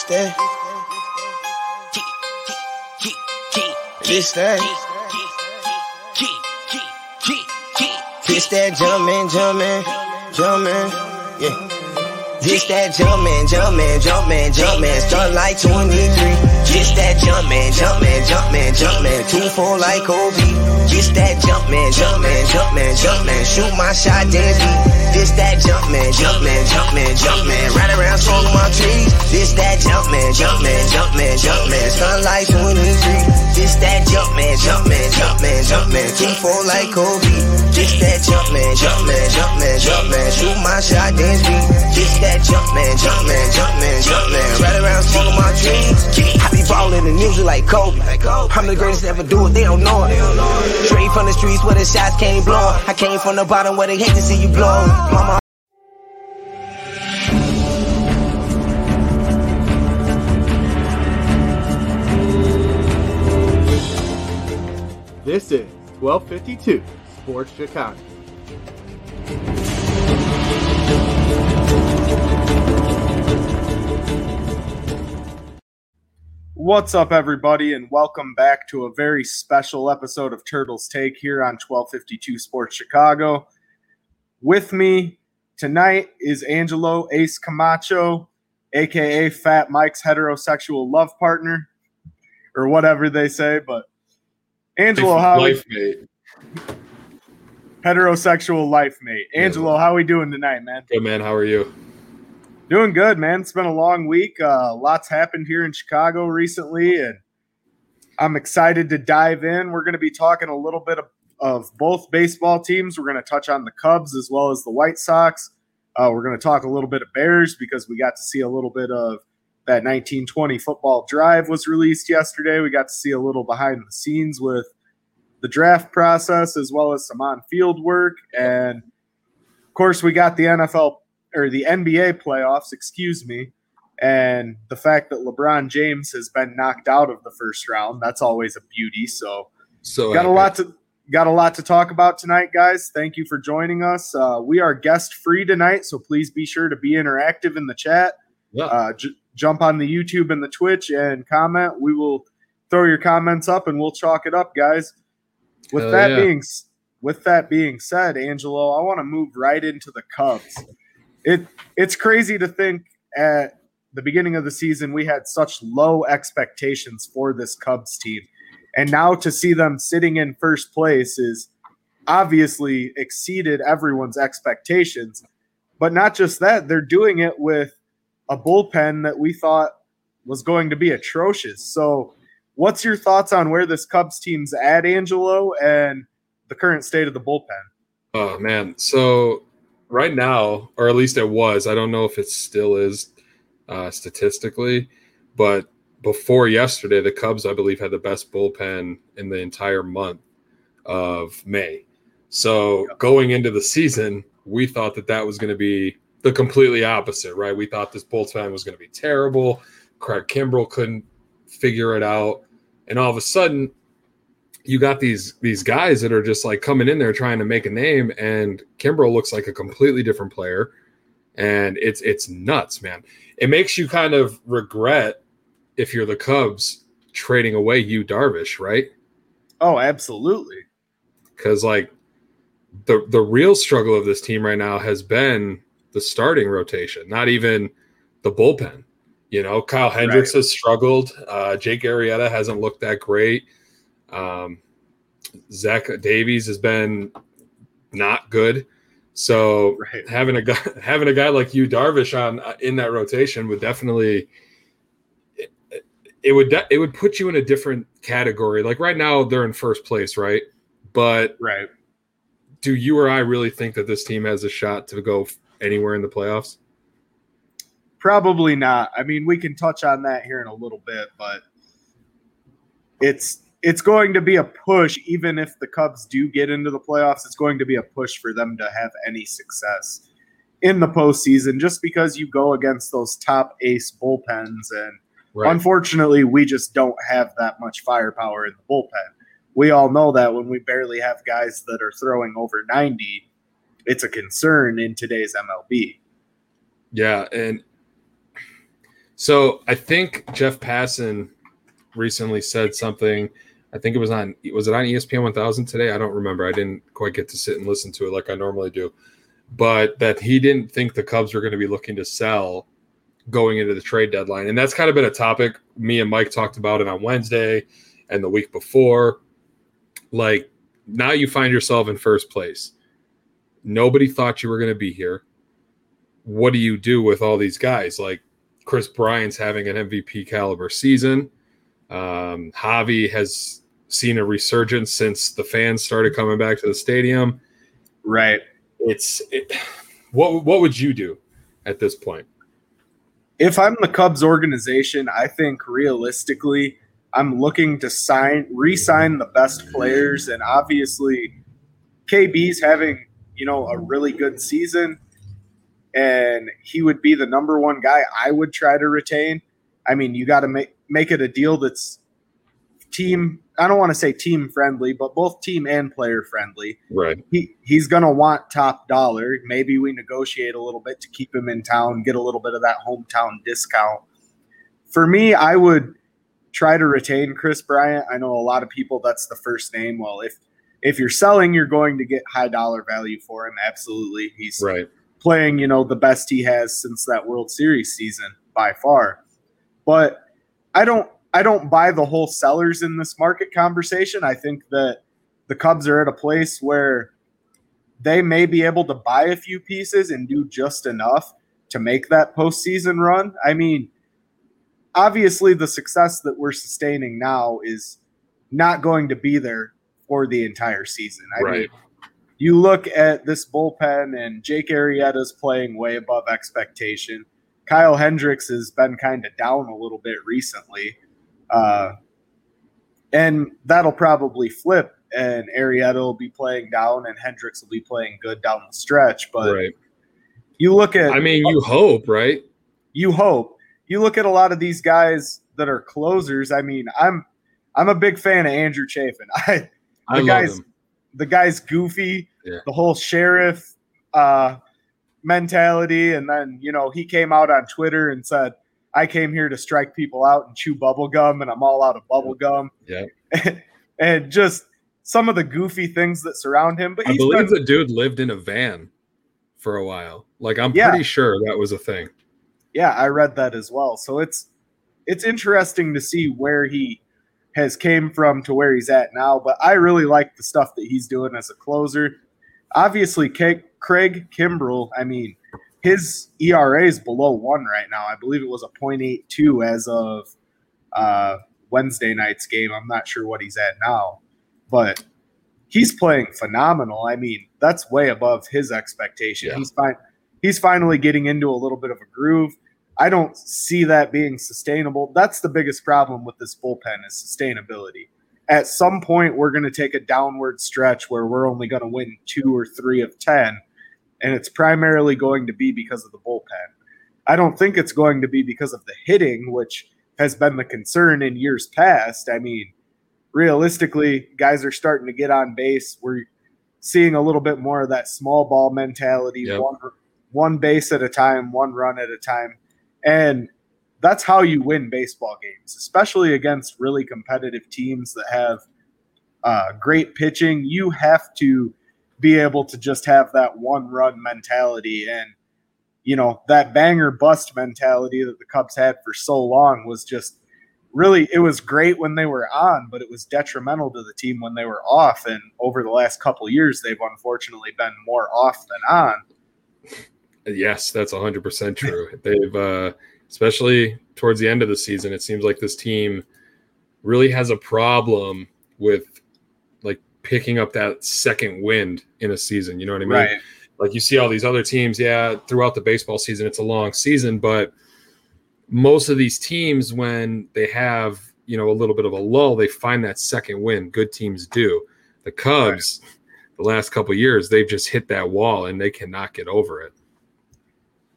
This that. This that. This that jumpin', jumpin', jumpin', yeah. This that jumpin', jumpin', jumpin', jumpin', start like 23. This that jumpin', jumpin', jumpin', jumpin', two four like Kobe. This that jumpin', jumpin', jumpin', jumpin', shoot my shot, then. This that jumpin', jumpin', jumpin', jumpin', right around smoking my trees. This that jumpin', jumpin', jumpin', jumpin', start like 23. This that jumpin', jumpin', jumpin', jumpin', two four like Kobe. This that jumpin', jumpin', jumpin', jumpin', shoot my shot, then beat. This that jumpin', jumpin', jumpin', jumpin', right around smoking my trees. Ballin' in music like Kobe. I'm the greatest ever do it, they don't know it. Straight from the streets where the shots came blowing. I came from the bottom where they hate to see you blow. Mama. This is 1252 Sports Chicago. What's up, everybody, and welcome back to a very special episode of Turtles Take here on 1252 Sports Chicago. With me tonight is Angelo Ace Camacho, aka Fat Mike's heterosexual love partner, or whatever they say. But Angelo, how life mate. heterosexual life mate. Angelo, how are we doing tonight, man? Good man, how are you? Doing good, man. It's been a long week. Uh, lots happened here in Chicago recently, and I'm excited to dive in. We're going to be talking a little bit of, of both baseball teams. We're going to touch on the Cubs as well as the White Sox. Uh, we're going to talk a little bit of Bears because we got to see a little bit of that 1920 football drive was released yesterday. We got to see a little behind the scenes with the draft process as well as some on field work. And of course, we got the NFL or the NBA playoffs, excuse me, and the fact that LeBron James has been knocked out of the first round. That's always a beauty. So, So got a lot to got a lot to talk about tonight, guys. Thank you for joining us. Uh, we are guest free tonight, so please be sure to be interactive in the chat. Yeah. Uh, j- jump on the YouTube and the Twitch and comment. We will throw your comments up and we'll chalk it up, guys. With Hell that yeah. being with that being said, Angelo, I want to move right into the Cubs. It it's crazy to think at the beginning of the season we had such low expectations for this Cubs team. And now to see them sitting in first place is obviously exceeded everyone's expectations. But not just that, they're doing it with a bullpen that we thought was going to be atrocious. So, what's your thoughts on where this Cubs team's at, Angelo, and the current state of the bullpen? Oh man. So right now, or at least it was, I don't know if it still is uh, statistically, but before yesterday, the Cubs, I believe, had the best bullpen in the entire month of May. So going into the season, we thought that that was going to be the completely opposite, right? We thought this bullpen was going to be terrible. Craig Kimbrel couldn't figure it out, and all of a sudden, you got these these guys that are just like coming in there trying to make a name, and Kimbrel looks like a completely different player, and it's it's nuts, man. It makes you kind of regret if you're the Cubs trading away Yu Darvish, right? Oh, absolutely. Because like the the real struggle of this team right now has been the starting rotation, not even the bullpen. You know, Kyle Hendricks Right. has struggled. Uh, Jake Arrieta hasn't looked that great. Um, Zach Davies has been not good. So Right. having a guy having a guy like Yu Darvish on uh, in that rotation would definitely it, it would de- it would put you in a different category. Like right now they're in first place, right? But Right. do you or I really think that this team has a shot to go anywhere in the playoffs? Probably not. I mean, we can touch on that here in a little bit, but it's it's going to be a push even if the Cubs do get into the playoffs, it's going to be a push for them to have any success in the postseason just because you go against those top ace bullpens and unfortunately we just don't have that much firepower in the bullpen. We all know that when we barely have guys that are throwing over 90 it's a concern in today's MLB. Yeah, and so I think Jeff Passan recently said something. I think it was on was it on ESPN 1000 today? I don't remember. I didn't quite get to sit and listen to it like I normally do. But that he didn't think the Cubs were going to be looking to sell going into the trade deadline. And that's kind of been a topic me and Mike talked about it on Wednesday and the week before. Like now you find yourself in first place. Nobody thought you were going to be here. What do you do with all these guys? Like Kris Bryant's having an MVP caliber season. Um, Javi has seen a resurgence since the fans started coming back to the stadium. Right. It's it, what what would you do at this point? If I'm the Cubs organization, I think realistically, I'm looking to sign re-sign the best players, and obviously, KB's having you know a really good season, and he would be the number one guy I would try to retain. I mean, you got to make make it a deal that's team. I don't want to say team friendly, but both team and player friendly. Right. He he's gonna want top dollar. Maybe we negotiate a little bit to keep him in town, get a little bit of that hometown discount. For me, I would try to retain Kris Bryant. I know a lot of people that's the first name. Well, if if you're selling, you're going to get high dollar value for him. Absolutely. He's right. playing, you know, the best he has since that World Series season by far. But I don't I don't buy the whole sellers in this market conversation. I think that the Cubs are at a place where they may be able to buy a few pieces and do just enough to make that postseason run. I mean, obviously the success that we're sustaining now is not going to be there for the entire season. I right. mean, you look at this bullpen and Jake Arrieta's playing way above expectation. Kyle Hendricks has been kind of down a little bit recently. Uh, and that'll probably flip and Arrieta will be playing down and Hendricks will be playing good down the stretch. But right. you look at I mean, you hope, right? you hope. You look at a lot of these guys that are closers. I mean, I'm I'm a big fan of Andrew Chafin. I I the love guy's him. the guy's goofy, Yeah. the whole sheriff uh mentality, and then you know, he came out on Twitter and said, I came here to strike people out and chew bubble gum, and I'm all out of bubble gum. Yeah. and just some of the goofy things that surround him. But I believe the dude lived in a van for a while. Like I'm Yeah. pretty sure that was a thing. yeah, I read that as well. So it's it's interesting to see where he has came from to where he's at now. But I really like the stuff that he's doing as a closer. Obviously, Craig Kimbrel. I mean, his ERA is below one right now. I believe it was a .82 as of uh, Wednesday night's game. I'm not sure what he's at now, but he's playing phenomenal. I mean, that's way above his expectation. Yeah. He's fine. He's finally getting into a little bit of a groove. I don't see that being sustainable. That's the biggest problem with this bullpen is sustainability. At some point, we're going to take a downward stretch where we're only going to win two or three of 10, and it's primarily going to be because of the bullpen. I don't think it's going to be because of the hitting, which has been the concern in years past. I mean, realistically, guys are starting to get on base. We're seeing a little bit more of that small ball mentality, Yep. one one base at a time, one run at a time. And that's how you win baseball games, especially against really competitive teams that have uh, great pitching. You have to be able to just have that one run mentality. And, you know, that banger bust mentality that the Cubs had for so long was just really, it was great when they were on, but it was detrimental to the team when they were off. And over the last couple years, they've unfortunately been more off than on. Yes, that's 100% true. They've, uh, especially towards the end of the season, it seems like this team really has a problem with picking up that second wind in a season. You know what I mean? Like you see all these other teams, yeah, throughout the baseball season, it's a long season, but most of these teams, when they have, you know, a little bit of a lull, they find that second wind. Good teams do. The Cubs, the last couple of years, they've just hit that wall and they cannot get over it.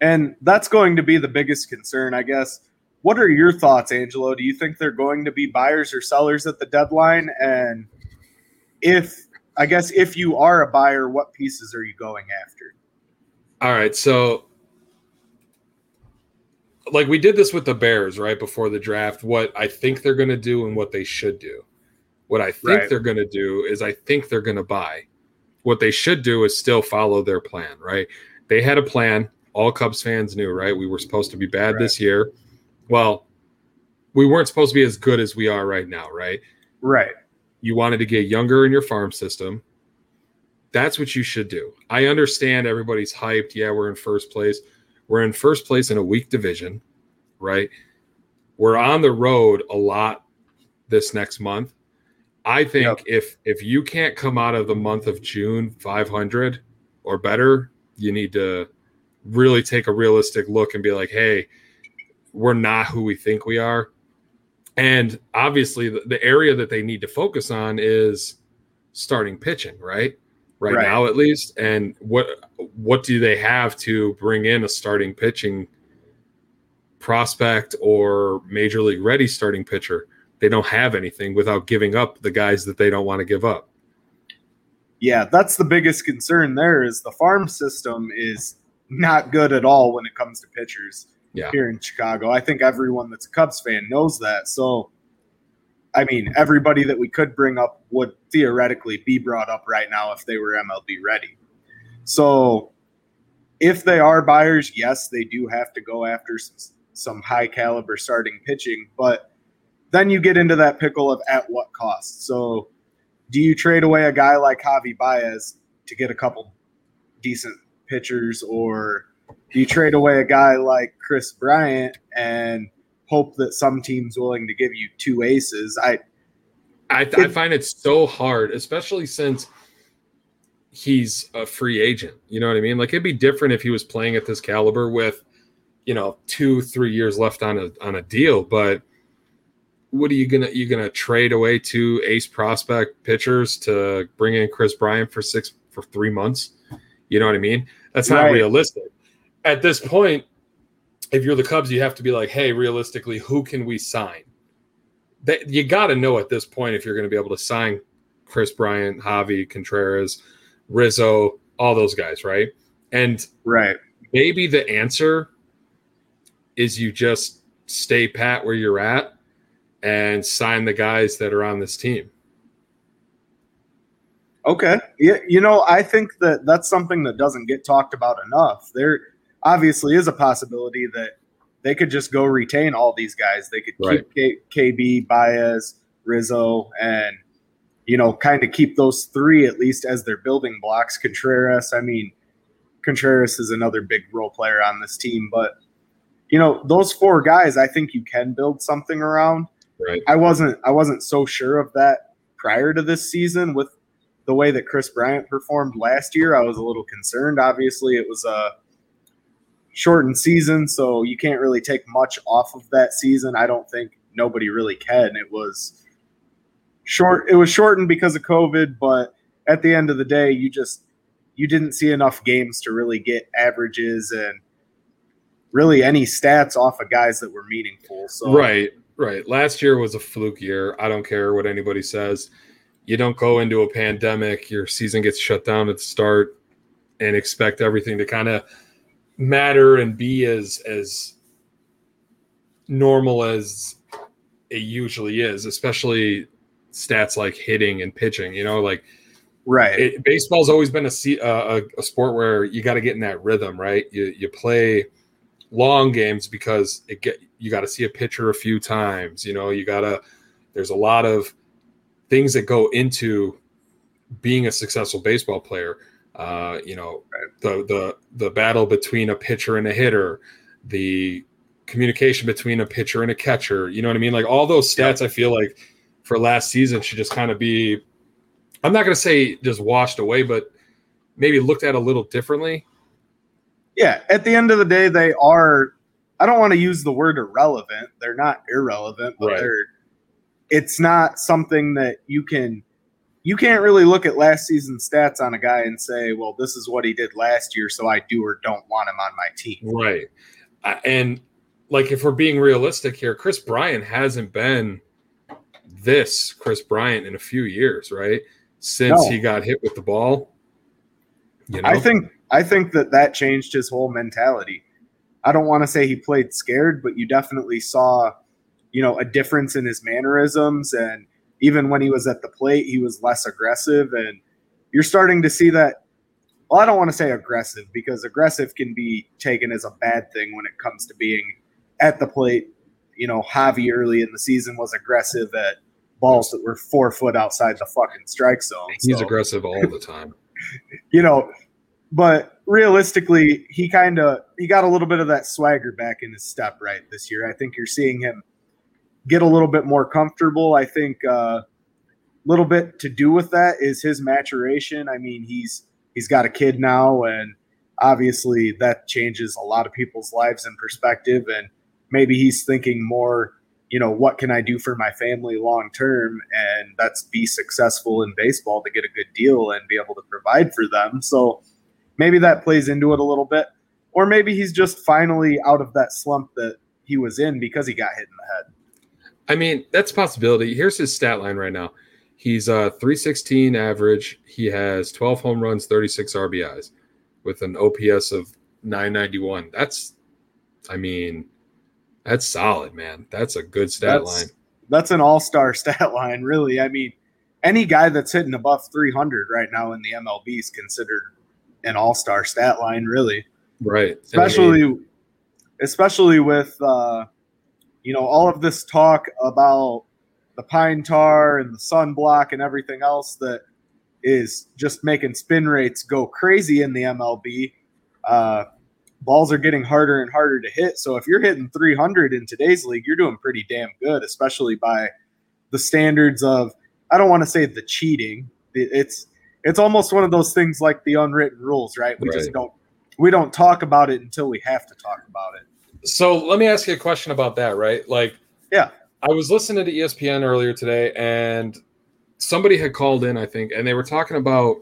And that's going to be the biggest concern, I guess. What are your thoughts, Angelo? Do you think they're going to be buyers or sellers at the deadline? And if I guess if you are a buyer, what pieces are you going after? All right, so like we did this with the Bears right before the draft. What I think they're going to do and what they should do. What I think Right. they're going to do is I think they're going to buy. What they should do is still follow their plan, right? They had a plan. All Cubs fans knew, right? We were supposed to be bad this year. Well, we weren't supposed to be as good as we are right now, right? Right. You wanted to get younger in your farm system. That's what you should do. I understand everybody's hyped. Yeah, we're in first place. We're in first place in a weak division, right? We're on the road a lot this next month. I think Yep. if if you can't come out of the month of June 500 or better, you need to really take a realistic look and be like, "Hey, we're not who we think we are." And obviously, the, the area that they need to focus on is starting pitching, right? Right, Right. now, at least. And what what do they have to bring in a starting pitching prospect or major league ready starting pitcher? They don't have anything without giving up the guys that they don't want to give up. Yeah, that's the biggest concern there is the farm system is not good at all when it comes to pitchers Yeah. here in Chicago. I think everyone that's a Cubs fan knows that. So I mean, everybody that we could bring up would theoretically be brought up right now if they were MLB ready. So if they are buyers, yes, they do have to go after some, some high caliber starting pitching, but then you get into that pickle of at what cost. So do you trade away a guy like Javi Baez to get a couple decent pitchers, or you trade away a guy like Kris Bryant and hope that some team's willing to give you two aces? I I, I It- find it so hard, especially since he's a free agent. You know what I mean? Like it'd be different if he was playing at this caliber with, you know, two, three years left on a on a deal. But what are you gonna you gonna trade away two ace prospect pitchers to bring in Chris Bryant for six for three months? You know what I mean? That's not Right. realistic. At this point, if you're the Cubs, you have to be like, hey, realistically, who can we sign? That you got to know at this point if you're going to be able to sign Kris Bryant, Javi Contreras, Rizzo, all those guys, right? And right. maybe the answer is you just stay pat where you're at and sign the guys that are on this team. Okay. Yeah, you know, I think that that's something that doesn't get talked about enough. There obviously is a possibility that they could just go retain all these guys. They could Right. keep K- KB, Baez, Rizzo, and you know, kind of keep those three at least as their building blocks. Contreras, I mean, Contreras is another big role player on this team, but you know, those four guys, I think you can build something around. Right. I wasn't I wasn't so sure of that prior to this season with the way that Kris Bryant performed last year. I was a little concerned. Obviously, it was a shortened season, so you can't really take much off of that season. I don't think nobody really can. It was short it was shortened because of COVID, but at the end of the day, you just you didn't see enough games to really get averages and really any stats off of guys that were meaningful. So Right, right. Last year was a fluke year. I don't care what anybody says. You don't go into a pandemic, your season gets shut down at the start and expect everything to kind of matter and be as as normal as it usually is, especially stats like hitting and pitching, you know, like right. it, baseball's always been a, a a sport where you got to get in that rhythm, right? You you play long games because it get you got to see a pitcher a few times. You know, you gotta. There's a lot of things that go into being a successful baseball player. Uh, you know, the the the battle between a pitcher and a hitter, the communication between a pitcher and a catcher. You know what I mean? Like all those stats, I feel like for last season should just kind of be I'm not going to say just washed away, but maybe looked at a little differently. Yeah, at the end of the day, they are. I don't want to use the word irrelevant. They're not irrelevant, but Right. they're. It's not something that you can. You can't really look at last season's stats on a guy and say, "Well, this is what he did last year, so I do or don't want him on my team." Right. And like, if we're being realistic here, Kris Bryant hasn't been this Kris Bryant in a few years, right? since No. he got hit with the ball. You know, I think I think that that changed his whole mentality. I don't want to say he played scared, but you definitely saw, you know, a difference in his mannerisms and even when he was at the plate, he was less aggressive and you're starting to see that well, I don't want to say aggressive because aggressive can be taken as a bad thing when it comes to being at the plate. You know, Javi early in the season was aggressive at balls that were four foot outside the fucking strike zone. he's So- aggressive all the time. you know, but realistically, he kind of he got a little bit of that swagger back in his step right this year. I think you're seeing him get a little bit more comfortable. I think a uh, little bit to do with that is his maturation. I mean, he's he's got a kid now, and obviously that changes a lot of people's lives and perspective. And maybe he's thinking more, you know, what can I do for my family long term? And that's be successful in baseball to get a good deal and be able to provide for them. So maybe that plays into it a little bit. Or maybe he's just finally out of that slump that he was in because he got hit in the head. I mean, that's a possibility. Here's his stat line right now. He's a 316 average. He has 12 home runs, 36 RBIs with an OPS of 991. That's I mean, that's solid, man. That's a good stat That's- line. That's an all star stat line, really. I mean, any guy that's hitting above 300 right now in the MLB is considered an all star stat line, really. Right. And I especially mean, especially with uh, you know all of this talk about the pine tar and the sunblock and everything else that is just making spin rates go crazy in the MLB. Uh, balls are getting harder and harder to hit. So if you're hitting 300 in today's league, you're doing pretty damn good, especially by the standards of I don't want to say the cheating. It's it's almost one of those things like the unwritten rules, right? We just don't we don't talk about it until we have to talk about it. So let me ask you a question about that, right? Like, Yeah. I was listening to ESPN earlier today, and somebody had called in, I think, and they were talking about,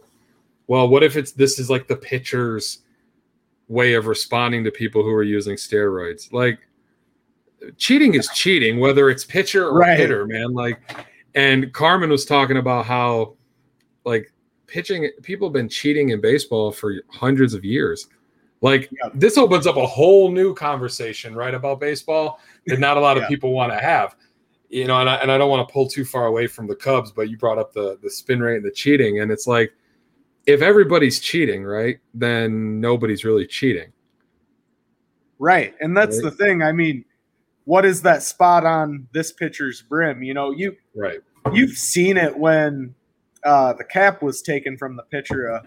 well, what if it's this is like the pitcher's way of responding to people who are using steroids? Like, cheating is cheating, whether it's pitcher or Right. hitter, man. Like, and Carmen was talking about how, like, pitching people have been cheating in baseball for hundreds of years. Like Yeah. this opens up a whole new conversation, right, about baseball that not a lot of Yeah. people want to have. You know, and I, and I don't want to pull too far away from the Cubs, but you brought up the the spin rate and the cheating, and it's like if everybody's cheating, right, then nobody's really cheating. Right. And that's Right. the thing. I mean, what is that spot on this pitcher's brim? You know, you Right. you've seen it when uh, the cap was taken from the pitcher uh,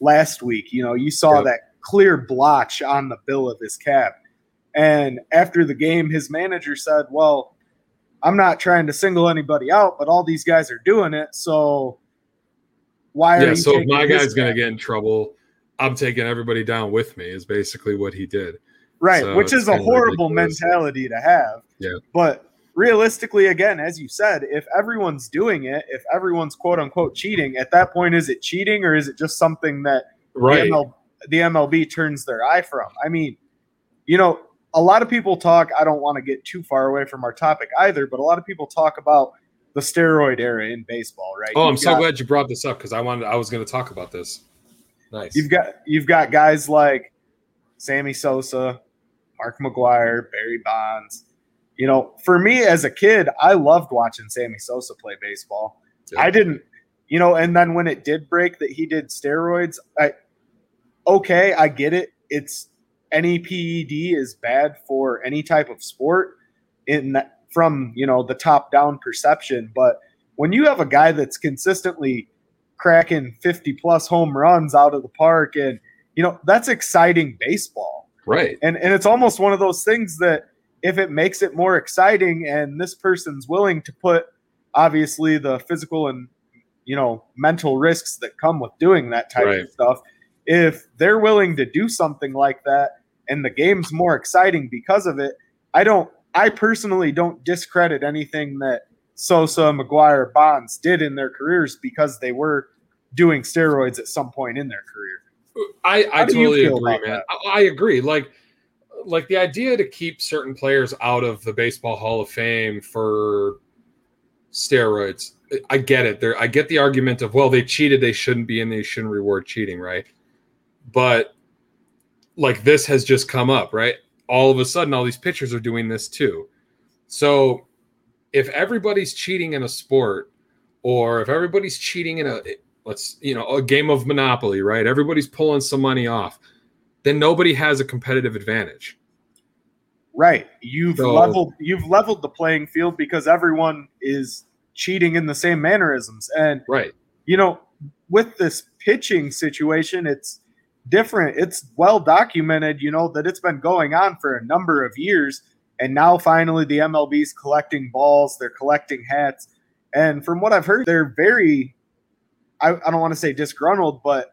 last week. You know, you saw Yep. that clear blotch on the bill of his cap. And after the game, his manager said, Well, I'm not trying to single anybody out, but all these guys are doing it. So why are Yeah. you So if my guy's gonna get in trouble, I'm taking everybody down with me. Is basically what he did. right So which is a horrible ridiculous. mentality to have Yeah. but realistically again as you said if everyone's doing it if everyone's quote unquote cheating at that point is it cheating or is it just something that Right. the, ML, the mlb turns their eye from i mean you know a lot of people talk i don't want to get too far away from our topic either but a lot of people talk about the steroid era in baseball right Oh, I'm You've so got- glad you brought this up because I wanted I was going to talk about this. Nice. You've got you've got guys like Sammy Sosa, Mark McGwire, Barry Bonds. You know, for me as a kid, I loved watching Sammy Sosa play baseball. Yeah. I didn't, you know, and then when it did break that he did steroids, I okay, I get it. It's any PED is bad for any type of sport in that, from, you know, the top down perception, but when you have a guy that's consistently cracking 50 plus home runs out of the park and you know that's exciting baseball right. and and it's almost one of those things that if it makes it more exciting and this person's willing to put obviously the physical and you know mental risks that come with doing that type Right. of stuff if they're willing to do something like that and the game's more exciting because of it i don't i personally don't discredit anything that sosa mcgwire bonds did in their careers because they were doing steroids at some point in their career I, I How do you totally agree, man. I, I agree. Like, like the idea to keep certain players out of the Baseball Hall of Fame for steroids. I get it. There, I get the argument of well, they cheated, they shouldn't be, and they shouldn't reward cheating, right? But like this has just come up, right? All of a sudden, all these pitchers are doing this too. So if everybody's cheating in a sport, or if everybody's cheating in a let's you know a game of Monopoly, right? Everybody's pulling some money off, then nobody has a competitive advantage. Right. You've So- leveled you've leveled the playing field because everyone is cheating in the same mannerisms. And Right. you know, with this pitching situation, it's different. It's well documented, you know, that it's been going on for a number of years. And now finally the MLB's collecting balls, they're collecting hats. And from what I've heard, they're very I, I don't want to say disgruntled, but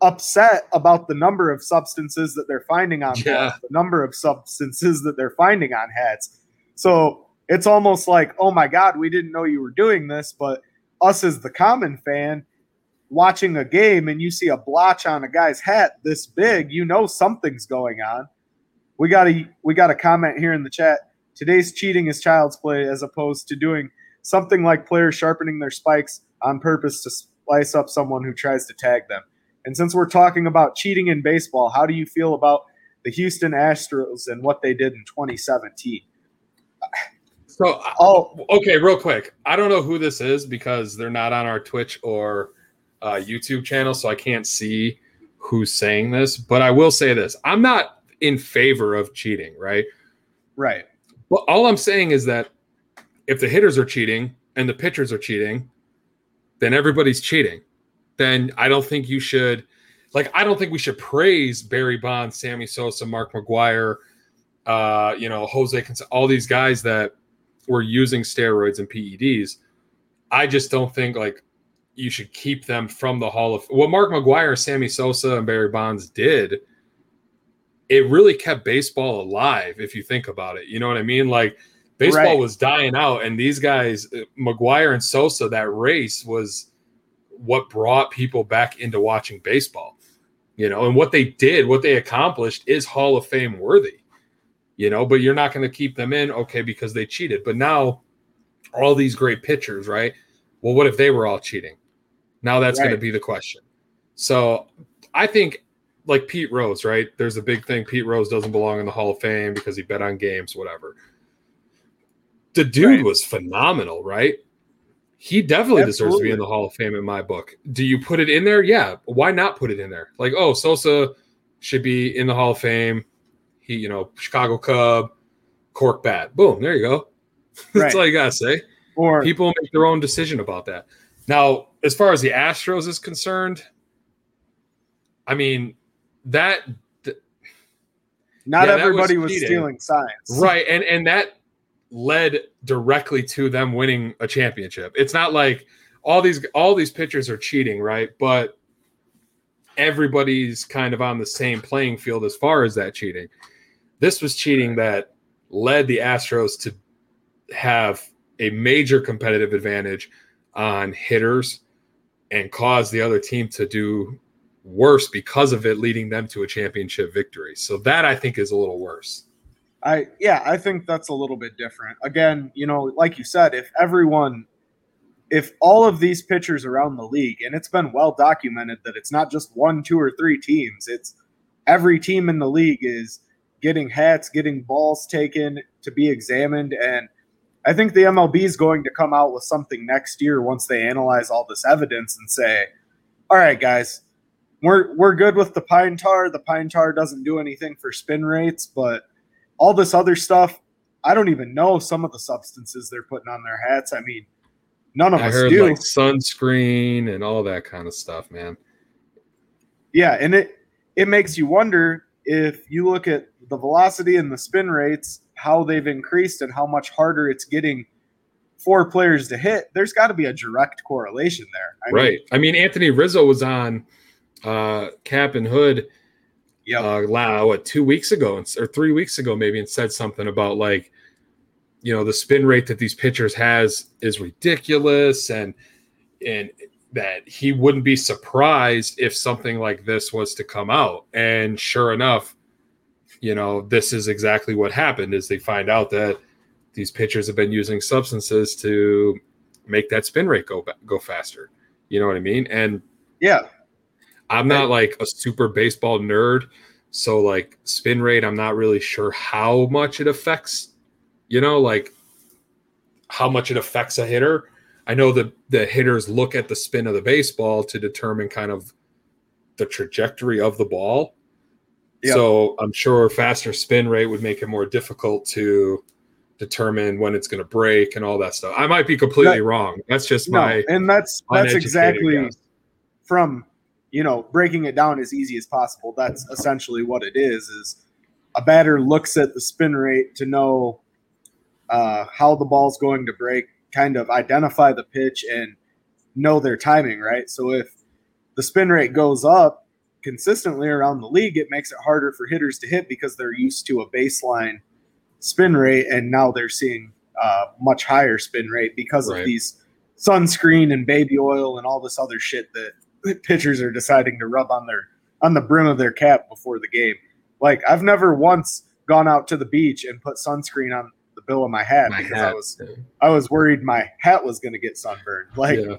upset about the number of substances that they're finding on Yeah. balls, the number of substances that they're finding on hats. So it's almost like, oh my God, we didn't know you were doing this. But us as the common fan watching a game and you see a blotch on a guy's hat this big, you know something's going on. We got a we got a comment here in the chat. Today's cheating is child's play as opposed to doing something like players sharpening their spikes on purpose to slice up someone who tries to tag them. And since we're talking about cheating in baseball, how do you feel about the Houston Astros and what they did in 2017? So Oh, okay, real quick. I don't know who this is because they're not on our Twitch or uh, YouTube channel, so I can't see who's saying this. But I will say this: I'm not in favor of cheating, right? right. Well, all I'm saying is that if the hitters are cheating and the pitchers are cheating, then everybody's cheating. Then I don't think you should, like, I don't think we should praise Barry Bonds, Sammy Sosa, Mark McGwire, uh, you know, Jose, Cons- all these guys that were using steroids and PEDs. I just don't think like you should keep them from the Hall of what Mark McGwire, Sammy Sosa, and Barry Bonds did. It really kept baseball alive, if you think about it. You know what I mean? Like baseball Right. was dying out, and these guys, uh, McGwire and Sosa, that race was what brought people back into watching baseball. You know, and what they did, what they accomplished, is Hall of Fame worthy. You know, but you're not going to keep them in, okay, because they cheated. But now, all these great pitchers, right? Well, what if they were all cheating? Now that's going to be the question. So I think like Pete Rose, right? There's a big thing. Pete Rose doesn't belong in the Hall of Fame because he bet on games, whatever. The dude Right. was phenomenal, right? He definitely deserves to be in the Hall of Fame in my book. Do you put it in there? Yeah. Why not put it in there? Like, oh, Sosa should be in the Hall of Fame. He, you know, Chicago Cub, cork bat. Boom, there you go. That's Right. all you gotta say Or people make their own decision about that. Now, as far as the Astros is concerned, I mean that not yeah, that everybody was was, stealing signs. right, and and that led directly to them winning a championship. It's not like all these all these pitchers are cheating, right? But everybody's kind of on the same playing field as far as that cheating. This was cheating that led the Astros to have a major competitive advantage on hitters and cause the other team to do worse because of it leading them to a championship victory. So that I think is a little worse. I yeah, I think that's a little bit different. Again, you know, like you said, if everyone if all of these pitchers around the league, and it's been well documented that it's not just one, two, or three teams, it's every team in the league is getting hats, getting balls taken to be examined. And I think the MLB is going to come out with something next year once they analyze all this evidence and say, all right, guys, we're we're good with the pine tar. The pine tar doesn't do anything for spin rates, but all this other stuff, I don't even know some of the substances they're putting on their hats. I mean, none of I us heard do. like sunscreen and all that kind of stuff, man. Yeah, and it it makes you wonder if you look at the velocity and the spin rates, how they've increased and how much harder it's getting for players to hit. There's got to be a direct correlation there. I mean, right. I mean, Anthony Rizzo was on uh, Cap and Hood yeah, uh, la- what two weeks ago or three weeks ago maybe and said something about like you know the spin rate that these pitchers has is ridiculous and and that he wouldn't be surprised if something like this was to come out and sure enough you know this is exactly what happened is they find out that these pitchers have been using substances to make that spin rate go go faster. You know what I mean? And yeah, I'm not like a super baseball nerd, so like spin rate, I'm not really sure how much it affects. You know, like how much it affects a hitter. I know that the hitters look at the spin of the baseball to determine kind of the trajectory of the ball. Yep. So I'm sure faster spin rate would make it more difficult to determine when it's going to break and all that stuff. I might be completely that, wrong. That's just no, my and that's that's exactly guess. from you know breaking it down as easy as possible. That's essentially what it is. Is a batter looks at the spin rate to know uh, how the ball's going to break, kind of identify the pitch and know their timing, right? So if the spin rate goes up consistently around the league, it makes it harder for hitters to hit because they're used to a baseline spin rate, and now they're seeing uh, much higher spin rate because right. of these sunscreen and baby oil and all this other shit that pitchers are deciding to rub on their on the brim of their cap before the game. Like I've never once gone out to the beach and put sunscreen on the bill of my hat my because hat. I was I was worried my hat was going to get sunburned. Like, yeah.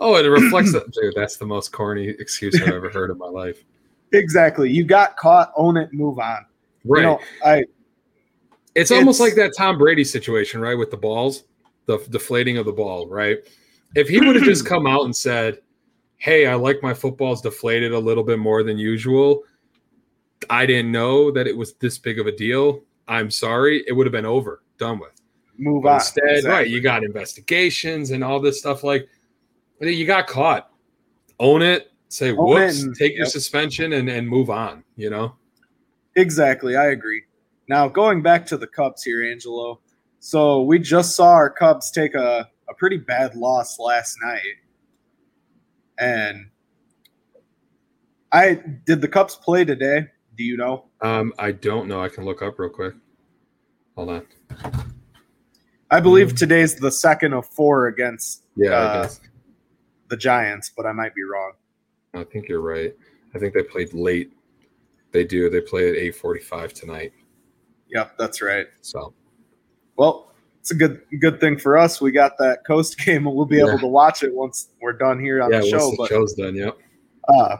Oh, it reflects that, dude. That's the most corny excuse I've ever heard in my life. Exactly. You got caught. Own it. Move on. Right. You know, I it's, almost like that Tom Brady situation, right? With the balls, the deflating of the ball, right? If he would have just come out and said, Hey, I like my footballs deflated a little bit more than usual. I didn't know that it was this big of a deal. I'm sorry. It would have been over, done with. Move but on. Instead, exactly. right, you got investigations and all this stuff. Like, you got caught. Own it. Say, Own whoops, it and, take your suspension and, and move on, you know? Exactly. I agree. Now, going back to the Cubs here, Angelo. So we just saw our Cubs take a, a pretty bad loss last night. And I did the Cubs play today? Do you know? Um, I don't know. I can look up real quick. Hold on. I believe today's the second of four against yeah, uh, the Giants, but I might be wrong. I think you're right. I think they played late. They do. They play at eight forty-five tonight. Yep, that's right. So, well, it's a good good thing for us. We got that coast game, and we'll be yeah. able to watch it once we're done here on yeah, the show. Once the but, show's done, yep. Uh,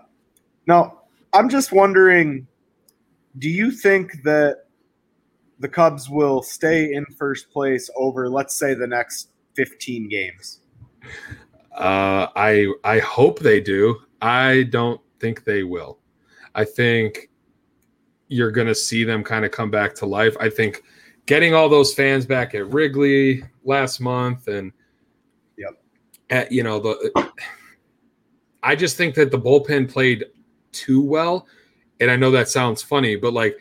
no, I'm just wondering. Do you think that the Cubs will stay in first place over, let's say, the next 15 games? Uh, I I hope they do. I don't think they will. I think you're going to see them kind of come back to life. I think getting all those fans back at Wrigley last month and yep. At, you know the I just think that the bullpen played too well and I know that sounds funny but like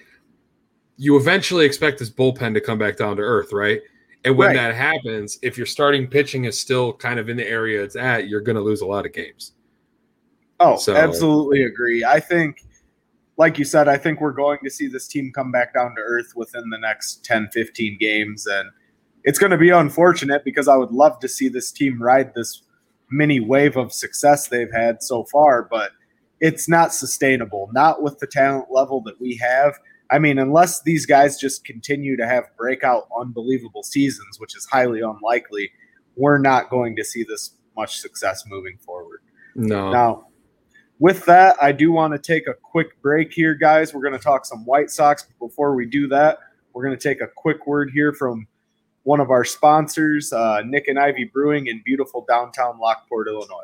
you eventually expect this bullpen to come back down to earth, right? And when right. that happens, if your starting pitching is still kind of in the area it's at, you're going to lose a lot of games. Oh, so, absolutely agree. I think like you said, I think we're going to see this team come back down to earth within the next 10, 15 games. And it's going to be unfortunate because I would love to see this team ride this mini wave of success they've had so far, but it's not sustainable, not with the talent level that we have. I mean, unless these guys just continue to have breakout, unbelievable seasons, which is highly unlikely, we're not going to see this much success moving forward. No. Now, with that, I do want to take a quick break here, guys. We're going to talk some White Sox. Before we do that, we're going to take a quick word here from one of our sponsors, uh, Nick and Ivy Brewing in beautiful downtown Lockport, Illinois.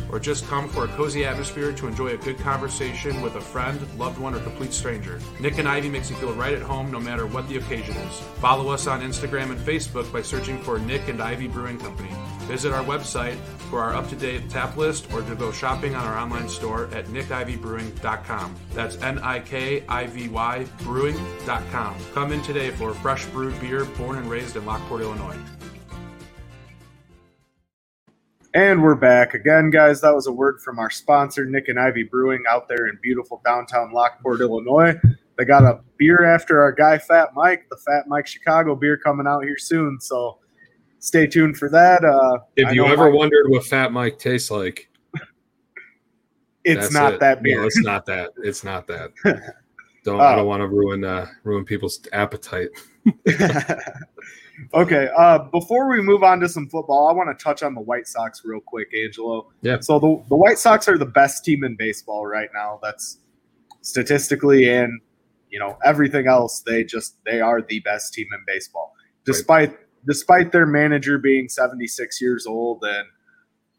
or just come for a cozy atmosphere to enjoy a good conversation with a friend, loved one, or complete stranger. Nick and Ivy makes you feel right at home no matter what the occasion is. Follow us on Instagram and Facebook by searching for Nick and Ivy Brewing Company. Visit our website for our up to date tap list or to go shopping on our online store at nickivybrewing.com. That's N I K I V Y brewing.com. Come in today for fresh brewed beer born and raised in Lockport, Illinois. And we're back again, guys. That was a word from our sponsor, Nick and Ivy Brewing, out there in beautiful downtown Lockport, Illinois. They got a beer after our guy Fat Mike, the Fat Mike Chicago beer coming out here soon. So stay tuned for that. Uh, If you ever Mike- wondered what Fat Mike tastes like, it's not it. that beer. No, it's not that. It's not that. Don't I Oh. don't want to ruin uh, ruin people's appetite. okay. Uh, before we move on to some football, I want to touch on the White Sox real quick, Angelo. Yeah. So the the White Sox are the best team in baseball right now. That's statistically and you know everything else. They just they are the best team in baseball, despite despite their manager being seventy six years old and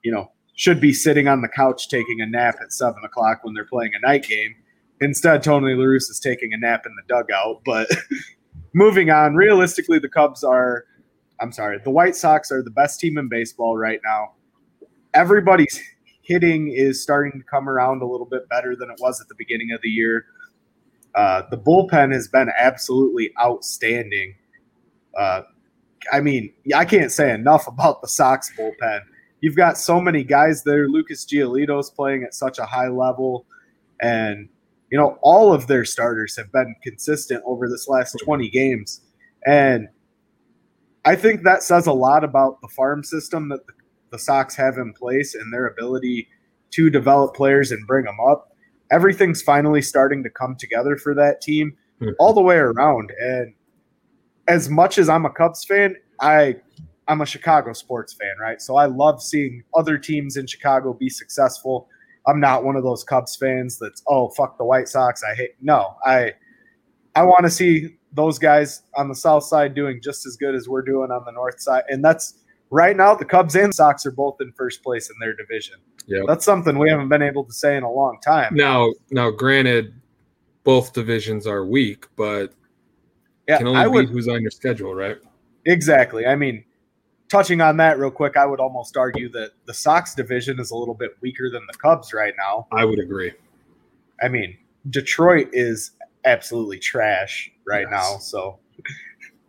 you know should be sitting on the couch taking a nap at seven o'clock when they're playing a night game. Instead, Tony La Russa is taking a nap in the dugout. But moving on, realistically, the Cubs are, I'm sorry, the White Sox are the best team in baseball right now. Everybody's hitting is starting to come around a little bit better than it was at the beginning of the year. Uh, the bullpen has been absolutely outstanding. Uh, I mean, I can't say enough about the Sox bullpen. You've got so many guys there. Lucas Giolito's playing at such a high level, and you know all of their starters have been consistent over this last 20 games, and I think that says a lot about the farm system that the, the Sox have in place and their ability to develop players and bring them up. Everything's finally starting to come together for that team Mhm. all the way around. And as much as I'm a Cubs fan, I I'm a Chicago sports fan, right? So I love seeing other teams in Chicago be successful. I'm not one of those Cubs fans that's oh fuck the White Sox. I hate no. I I want to see those guys on the south side doing just as good as we're doing on the north side. And that's right now the Cubs and Sox are both in first place in their division. Yeah. That's something we haven't been able to say in a long time. Now, now, granted, both divisions are weak, but Yeah, can only I would who's on your schedule, right? Exactly. I mean, touching on that real quick, I would almost argue that the Sox division is a little bit weaker than the Cubs right now. I would agree. I mean, Detroit is absolutely trash right Yes. now, so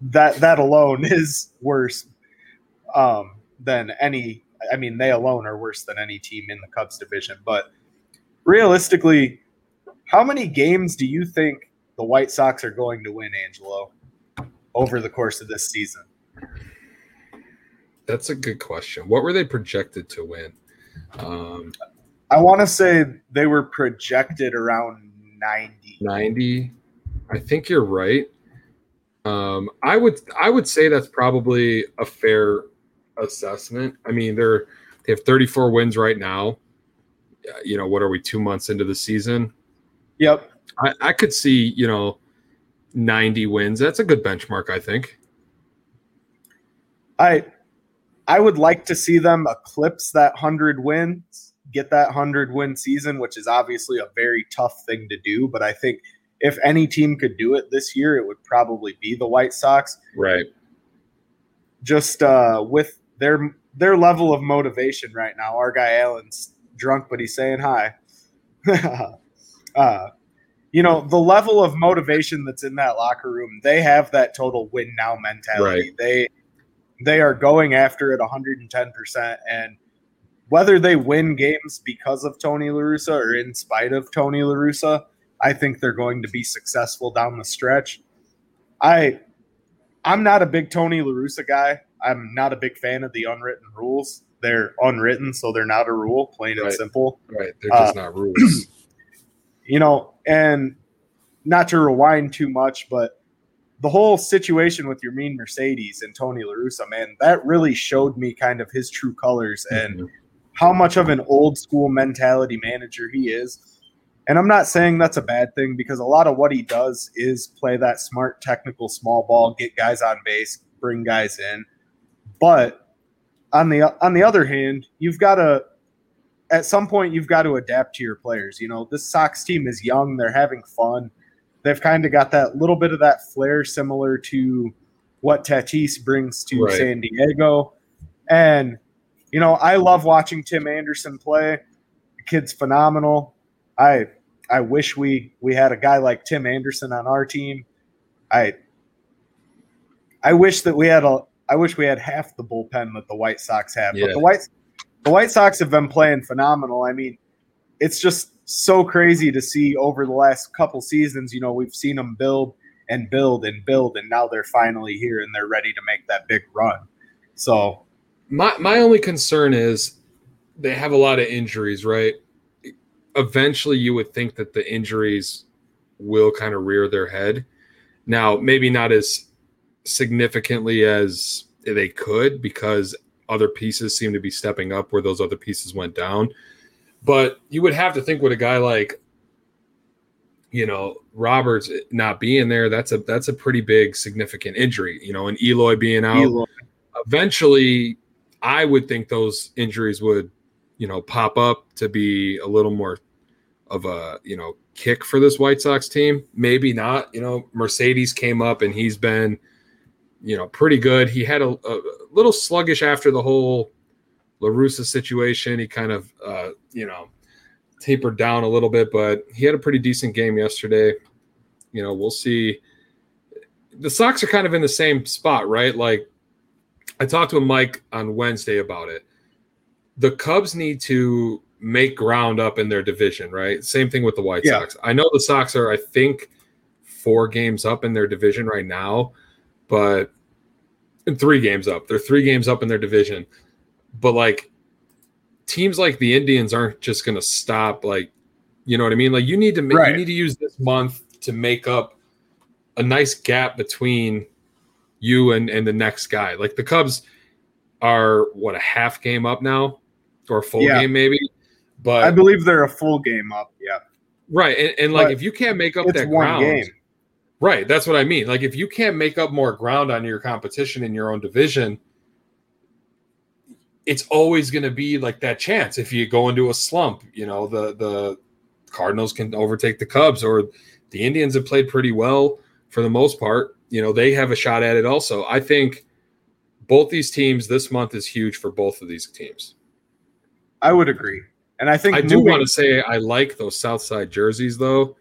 that that alone is worse um, than any. I mean, they alone are worse than any team in the Cubs division. But realistically, how many games do you think the White Sox are going to win, Angelo, over the course of this season? That's a good question. What were they projected to win? Um, I want to say they were projected around 90. 90 i think you're right um i would i would say that's probably a fair assessment i mean they're they have 34 wins right now Uh, you know what are we two months into the season Yep. i i could see you know 90 wins that's a good benchmark i think I I would like to see them eclipse that 100 wins, get that 100 win season, which is obviously a very tough thing to do, but I think if any team could do it this year, it would probably be the White Sox. right Just uh, with their their level of motivation right now. Our guy Allen's drunk, but he's saying hi. uh, you know, the level of motivation that's in that locker room, they have that total win now mentality. Right. They they are going after it 110% and whether they win games because of Tony La Russa or in spite of Tony La Russa, I think they're going to be successful down the stretch. I I'm not a big Tony La Russa guy. I'm not a big fan of the unwritten rules. They're unwritten, so they're not a rule, plain and simple. right they're just uh, not rules You know, and not to rewind too much, but the whole situation with Yermín Mercedes and Tony La Russa, man, that really showed me kind of his true colors and Mhm. how much of an old school mentality manager he is. And I'm not saying that's a bad thing because a lot of what he does is play that smart technical small ball, get guys on base, bring guys in. But on the on the other hand, you've got to at some point you've got to adapt to your players. You know, this Sox team is young, they're having fun. They've kind of got that little bit of that flair similar to what Tatis brings to Right. San Diego. And you know, I love watching Tim Anderson play. The kid's phenomenal. I I wish we we had a guy like Tim Anderson on our team. I I wish that we had a I wish we had half the bullpen that the White Sox have. But the White the White Sox have been playing phenomenal. I mean, it's just so crazy to see over the last couple seasons. You know, we've seen them build and build and build, and now they're finally here and they're ready to make that big run. So, my my only concern is they have a lot of injuries, right? Eventually, you would think that the injuries will kind of rear their head. Now, maybe not as significantly as they could because other pieces seem to be stepping up where those other pieces went down. But you would have to think with a guy like, you know, Roberts not being there, that's a that's a pretty big significant injury. You know, and Eloy being out. Eloy. Eventually, I would think those injuries would, you know, pop up to be a little more of a, you know, kick for this White Sox team. Maybe not. You know, Mercedes came up and he's been, you know, pretty good. He had a, a little sluggish after the whole La Russa situation. He kind of, uh, you know, tapered down a little bit, but he had a pretty decent game yesterday. You know, we'll see. The Sox are kind of in the same spot, right? Like I talked to Mike on Wednesday about it. The Cubs need to make ground up in their division, right? Same thing with the White yeah. Sox. I know the Sox are, I think, four games up in their division right now, but three games up. They're three games up in their division but like teams like the Indians aren't just going to stop. Like, you know what I mean? Like, you need to make, right. you need to use this month to make up a nice gap between you and and the next guy. Like the Cubs are what a half game up now, or a full yeah. game maybe. But I believe they're a full game up. Yeah. Right, and, and like if you can't make up that ground, game. right? That's what I mean. Like if you can't make up more ground on your competition in your own division, it's always going to be like that chance. If you go into a slump you know the the cardinals can overtake the cubs or the indians have played pretty well for the most part. You know they have a shot at it also. I think both these teams this month is huge for both of these teams. I would agree. And i think i do want to say i like those south side jerseys though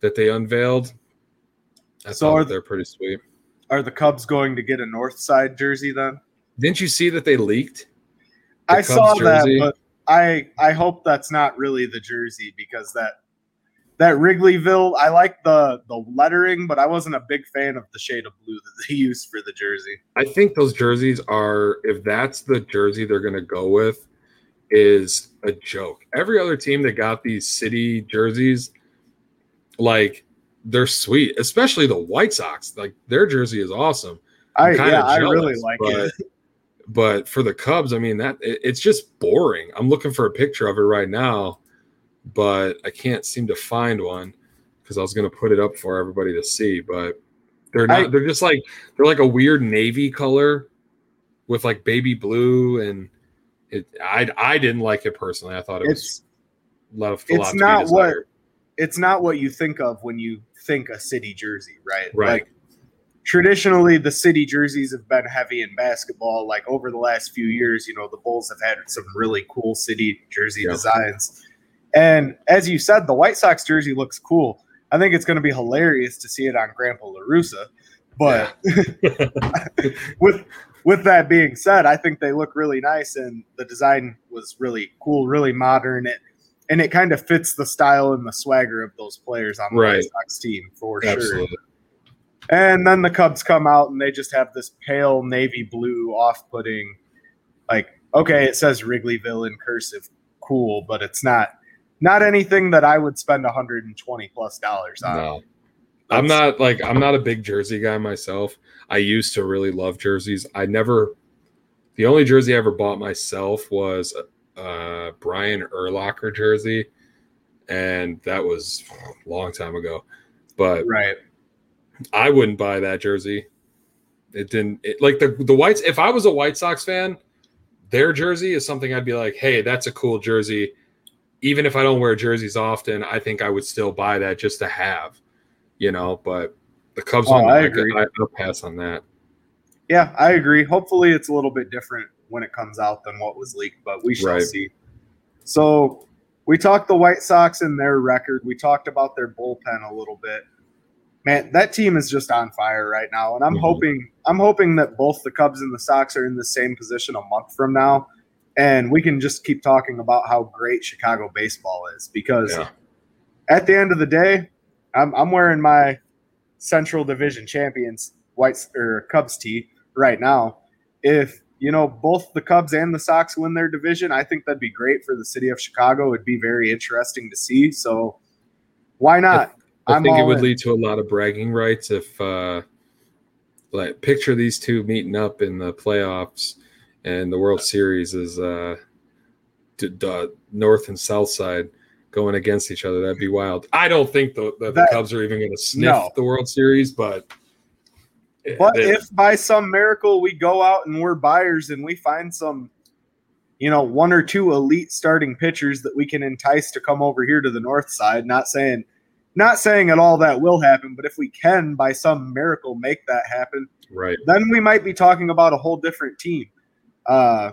that they unveiled. I so thought they're pretty sweet. Are the cubs going to get a north side jersey then? Didn't you see that they leaked I saw jersey. that, but I I hope that's not really the jersey because that that Wrigleyville, I like the the lettering, but I wasn't a big fan of the shade of blue that they used for the jersey. I think those jerseys are if that's the jersey they're going to go with is a joke. Every other team that got these city jerseys like they're sweet, especially the White Sox. Like their jersey is awesome. i yeah, jealous, I really like it. But for the Cubs, I mean that it, it's just boring. I'm looking for a picture of it right now, but I can't seem to find one because I was going to put it up for everybody to see. But they're not. I, they're just like they're like a weird navy color with like baby blue, and it. I I didn't like it personally. I thought it was love. It's not what. It's not what you think of when you think a city jersey, right? Right. Like, traditionally the city jerseys have been heavy in basketball. Like over the last few years, you know, the Bulls have had some really cool city jersey yeah. designs. And as you said, the White Sox jersey looks cool. I think it's going to be hilarious to see it on Grandpa La Russa. But yeah. with with that being said, I think they look really nice and the design was really cool, really modern. It and it kind of fits the style and the swagger of those players on the right. White Sox team for Absolutely. sure. And then the Cubs come out and they just have this pale navy blue off putting, like, okay, it says Wrigleyville in cursive, cool, but it's not not anything that I would spend 120 plus dollars on. No. I'm not like I'm not a big jersey guy myself. I used to really love jerseys. I never the only jersey I ever bought myself was a Brian Urlacher jersey, and that was a long time ago. But right, I wouldn't buy that jersey. It didn't it, like the the whites. If I was a White Sox fan, their jersey is something I'd be like, hey, that's a cool jersey. Even if I don't wear jerseys often, I think I would still buy that just to have, you know. But the Cubs oh, one, I, agree. I, I'll pass on that. Yeah, I agree. Hopefully, it's a little bit different when it comes out than what was leaked, but we shall right. see. So we talked the White Sox and their record. We talked about their bullpen a little bit man, that team is just on fire right now. And I'm mm-hmm. hoping I'm hoping that both the Cubs and the Sox are in the same position a month from now. and we can just keep talking about how great Chicago baseball is because Yeah. at the end of the day, I'm, I'm wearing my Central Division champions White or Cubs tee right now. If you know both the Cubs and the Sox win their division, I think that'd be great for the city of Chicago. It'd be very interesting to see. So why not? I I'm think it would in. lead to a lot of bragging rights if, uh, like, picture these two meeting up in the playoffs and the World Series is uh, d- d- North and South side going against each other. That'd be wild. I don't think the, the, the Cubs are even going to sniff No. the World Series, but. But they- if by some miracle we go out and we're buyers and we find some, you know, one or two elite starting pitchers that we can entice to come over here to the north side, not saying not saying at all that will happen, but if we can by some miracle make that happen, right. then we might be talking about a whole different team. Uh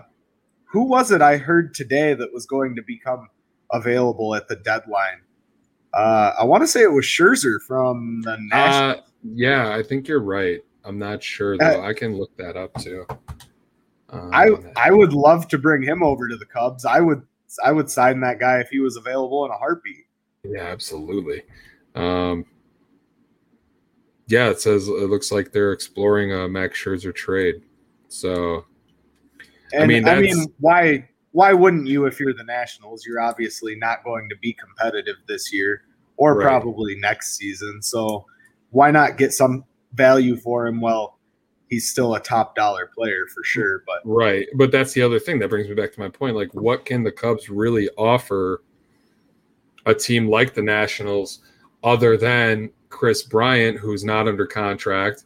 who was it I heard today that was going to become available at the deadline? Uh, I want to say it was Scherzer from the National. Uh, yeah, I think you're right. I'm not sure though. I can look that up too. Um, I I would love to bring him over to the Cubs. I would I would sign that guy if he was available in a heartbeat. yeah, absolutely. Um, yeah, it says it looks like they're exploring a Max Scherzer trade. So And I mean, I mean, why why wouldn't you if you're the Nationals? You're obviously not going to be competitive this year or Right. probably next season. So why not get some value for him? Well, he's still a top dollar player for sure. But right, but that's the other thing that brings me back to my point. Like, what can the Cubs really offer a team like the Nationals other than Kris Bryant, who's not under contract,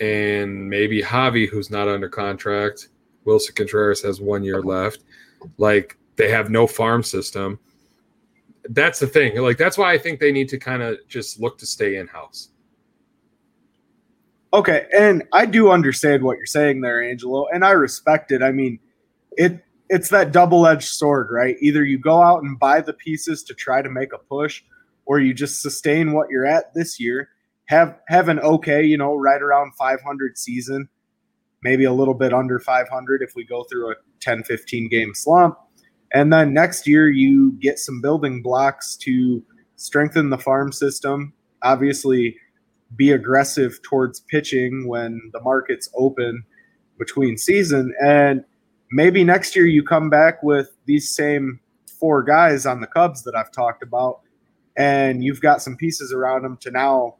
and maybe Javi, who's not under contract? Willson Contreras has one year left. Like, they have no farm system. That's the thing. Like, that's why I think they need to kind of just look to stay in house. Okay, and I do understand what you're saying there, Angelo, and I respect it. I mean, it it's that double-edged sword, right? Either you go out and buy the pieces to try to make a push, or you just sustain what you're at this year, have have an okay, you know, right around 500 season, maybe a little bit under 500 if we go through a 10 15 game slump. And then next year you get some building blocks to strengthen the farm system. Obviously, be aggressive towards pitching when the market's open between season and maybe next year you come back with these same four guys on the Cubs that I've talked about and you've got some pieces around them to now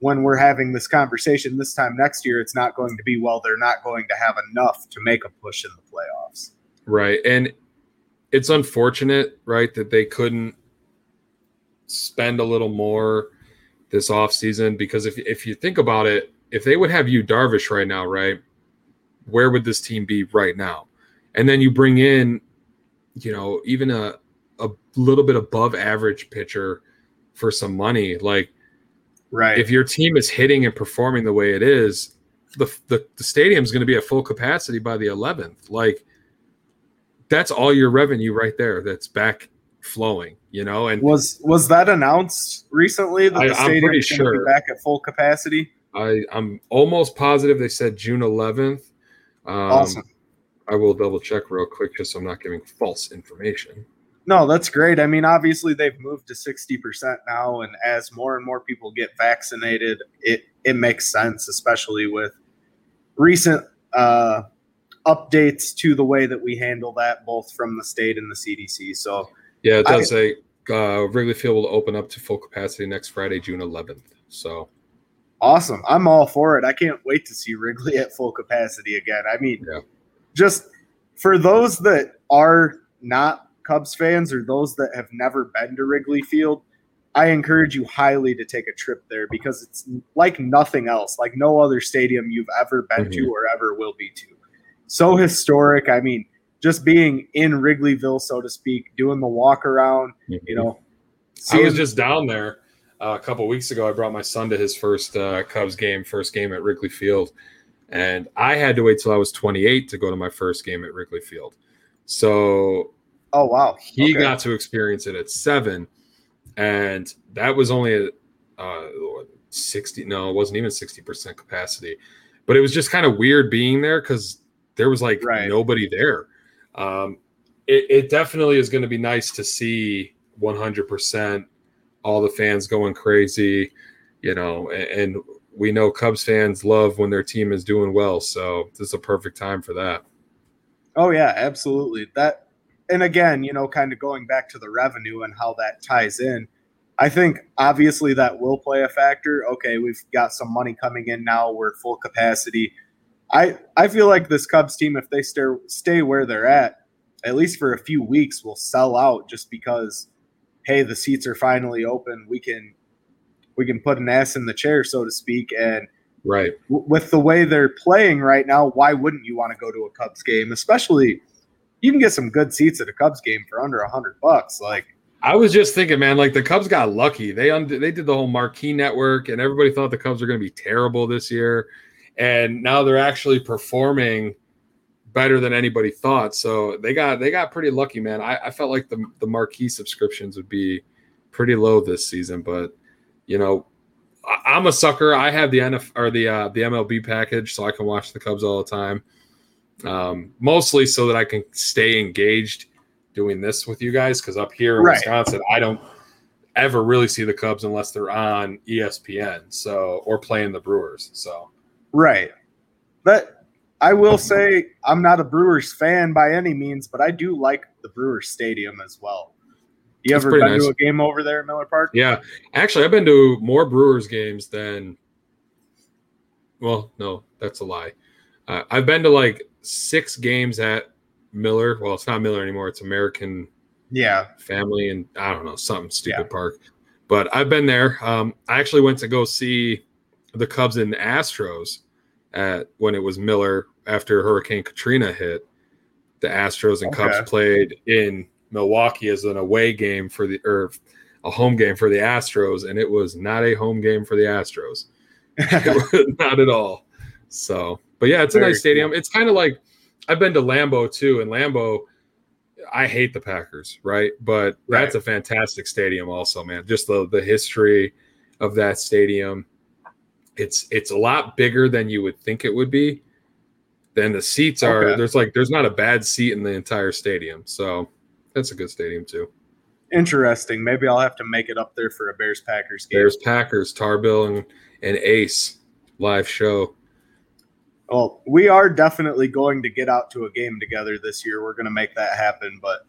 when we're having this conversation this time next year it's not going to be well they're not going to have enough to make a push in the playoffs. Right. And it's unfortunate, right, that they couldn't spend a little more this offseason because if if you think about it, if they would have Yu Darvish right now, right, where would this team be right now? And then you bring in, you know, even a a little bit above average pitcher for some money. Like Right. if your team is hitting and performing the way it is, the the, the stadium's going to be at full capacity by the 11th. Like that's all your revenue right there. That's back flowing, you know. And was was that announced recently that I- the stadium is going to sure. be back at full capacity? I I'm almost positive they said June 11th. Um, awesome. I will double check real quick just so I'm not giving false information. No, that's great. I mean, obviously they've moved to 60% now and as more and more people get vaccinated, it it makes sense especially with recent uh updates to the way that we handle that both from the state and the CDC. So, Yeah, it I- does say uh, Wrigley Field will open up to full capacity next Friday, June 11th. So Awesome. I'm all for it. I can't wait to see Wrigley at full capacity again. I mean, Yeah. just for those that are not Cubs fans or those that have never been to Wrigley Field, I encourage you highly to take a trip there because it's like nothing else, like no other stadium you've ever been to or ever will be to. So historic. I mean, just being in Wrigleyville, so to speak, doing the walk around, you know. I was just down there uh, a couple weeks ago. I brought my son to his first uh, Cubs game, first game at Wrigley Field, and I had to wait till I was 28 to go to my first game at Wrigley Field. So oh wow. he Okay. got to experience it at seven, and that was only a uh, 60. No, it wasn't even 60 percent capacity, but it was just kind of weird being there because there was like Right. nobody there. Um, it, it definitely is going to be nice to see 100% all the fans going crazy, you know, and, and we know Cubs fans love when their team is doing well. So this is a perfect time for that. Oh yeah, absolutely. That and again, you know, kind of going back to the revenue and how that ties in. I think obviously that will play a factor. Okay, we've got some money coming in now. We're full capacity. I I feel like this Cubs team, if they stay stay where they're at, at least for a few weeks, will sell out just because, hey, the seats are finally open. We can we can put an ass in the chair, so to speak, and right w- with the way they're playing right now, why wouldn't you want to go to a Cubs game? Especially, you can get some good seats at a Cubs game for under a hundred bucks. Like I was just thinking, man, like the Cubs got lucky. They they did the whole marquee network, and everybody thought the Cubs were going to be terrible this year, and now they're actually performing better than anybody thought. So they got they got pretty lucky, man. I, I felt like the the marquee subscriptions would be pretty low this season, but you know, I, am a sucker. I have the NF or the uh, the MLB package, so I can watch the Cubs all the time. Um, mostly so that I can stay engaged doing this with you guys because up here in right. Wisconsin, I don't ever really see the Cubs unless they're on ESPN, so or playing the Brewers. So right, but I will say I'm not a Brewers fan by any means, but I do like the Brewers Stadium as well. You ever been nice. to a game over there at Miller Park? Yeah, actually, I've been to more Brewers games than. Well, no, that's a lie. Uh, I've been to like six games at Miller. Well, it's not Miller anymore. It's American. Yeah. Family and I don't know something stupid yeah. park, but I've been there. Um, I actually went to go see the Cubs and the Astros at when it was Miller after Hurricane Katrina hit. The Astros and okay. Cubs played in Milwaukee as an away game for the or a home game for the Astros, and it was not a home game for the Astros. not at all. So, but yeah, it's a Very nice stadium. Cool. It's kind of like I've been to Lambeau too, and Lambeau, I hate the Packers, right? But right. that's a fantastic stadium, also, man. Just the the history of that stadium. It's it's a lot bigger than you would think it would be. Then the seats are okay. there's like there's not a bad seat in the entire stadium. So that's a good stadium too. Interesting. Maybe I'll have to make it up there for a Bears Packers game. Bears Packers, Tarbill and, and Ace live show. Well, we are definitely going to get out to a game together this year. We're going to make that happen. But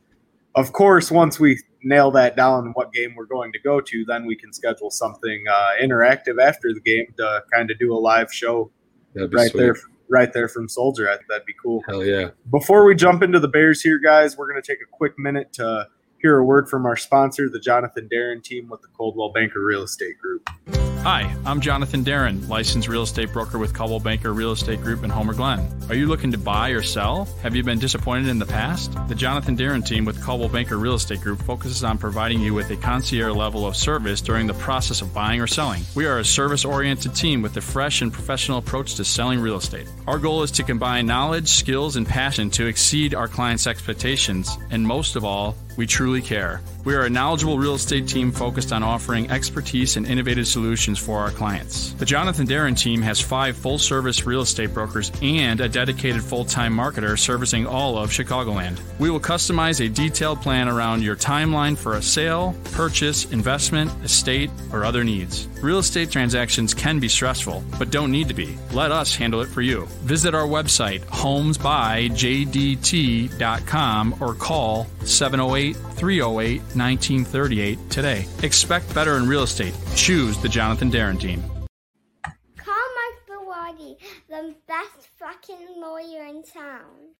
of course, once we nail that down, what game we're going to go to, then we can schedule something uh, interactive after the game to kind of do a live show right sweet. there right there from Soldier. That'd be cool. Hell yeah. Before we jump into the Bears here, guys, we're going to take a quick minute to hear a word from our sponsor, the Jonathan Darren team with the Coldwell Banker Real Estate Group. Hi, I'm Jonathan Darren, licensed real estate broker with Coldwell Banker Real Estate Group in Homer Glen. Are you looking to buy or sell? Have you been disappointed in the past? The Jonathan Darren team with Coldwell Banker Real Estate Group focuses on providing you with a concierge level of service during the process of buying or selling. We are a service oriented team with a fresh and professional approach to selling real estate. Our goal is to combine knowledge, skills, and passion to exceed our clients' expectations, and most of all, we truly care. We are a knowledgeable real estate team focused on offering expertise and innovative solutions for our clients. The Jonathan Darren team has five full service real estate brokers and a dedicated full time marketer servicing all of Chicagoland. We will customize a detailed plan around your timeline for a sale, purchase, investment, estate, or other needs. Real estate transactions can be stressful, but don't need to be. Let us handle it for you. Visit our website, homesbyjdt.com, or call 708 308 1938 today. Expect better in real estate. Choose the Jonathan Darren team. Call Mark Bellotti, the best fucking lawyer in town.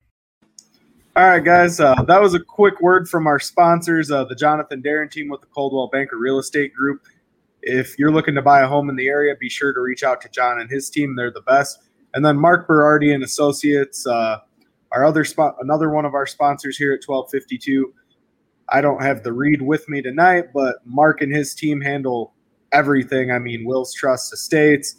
All right, guys, uh, that was a quick word from our sponsors, uh, the Jonathan Darren team with the Coldwell Banker Real Estate Group. If you're looking to buy a home in the area, be sure to reach out to John and his team. They're the best. And then Mark Berardi and Associates, uh, our other spot, another one of our sponsors here at 1252. I don't have the read with me tonight, but Mark and his team handle everything. I mean, Will's Trust Estates,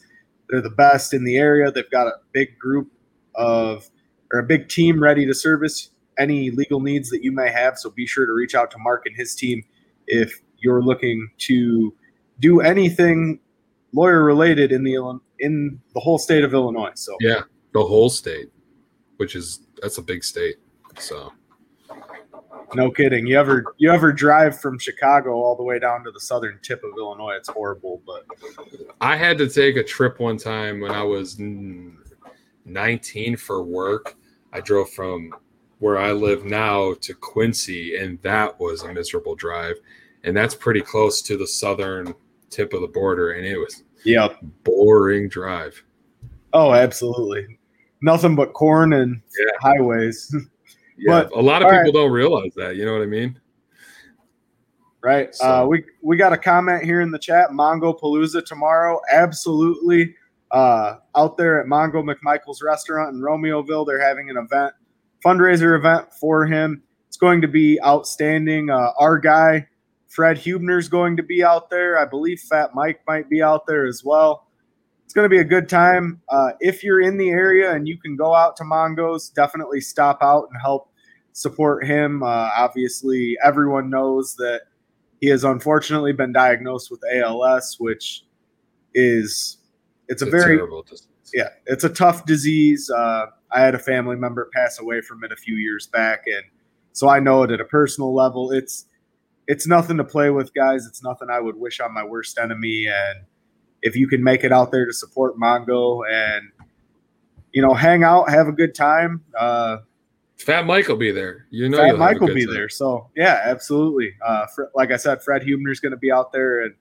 they're the best in the area. They've got a big group of, or a big team ready to service any legal needs that you may have. So be sure to reach out to Mark and his team if you're looking to do anything lawyer related in the in the whole state of Illinois. So yeah, the whole state, which is that's a big state. So No kidding. You ever you ever drive from Chicago all the way down to the southern tip of Illinois? It's horrible, but I had to take a trip one time when I was mm, 19 for work. I drove from where I live now to Quincy, and that was a miserable drive. And that's pretty close to the southern tip of the border, and it was yeah boring drive. Oh, absolutely. Nothing but corn and Yeah. highways. Yeah, But- a lot of people don't realize that. You know what I mean? right? So- Uh, we we got a comment here in the chat. Mongo Palooza tomorrow, absolutely. Uh, out there at Mongo McMichael's restaurant in Romeoville, they're having an event, fundraiser event for him. It's going to be outstanding. Uh, our guy Fred Huebner's going to be out there. I believe Fat Mike might be out there as well. It's going to be a good time. Uh, if you're in the area and you can go out to Mongo's, definitely stop out and help support him. Uh, obviously, everyone knows that he has unfortunately been diagnosed with ALS, which is it's, a very terrible disease. yeah, it's a tough disease. Uh, I had a family member pass away from it a few years back, and so I know it at a personal level. It's it's nothing to play with, guys. It's nothing I would wish on my worst enemy. And if you can make it out there to support Mongo and you know hang out, have a good time. Uh, Fat Mike will be there. You know, Fat you'll have a Mike will be time. there. So yeah, absolutely. Uh, Fre- like I said, Fred Huebner's going to be out there, and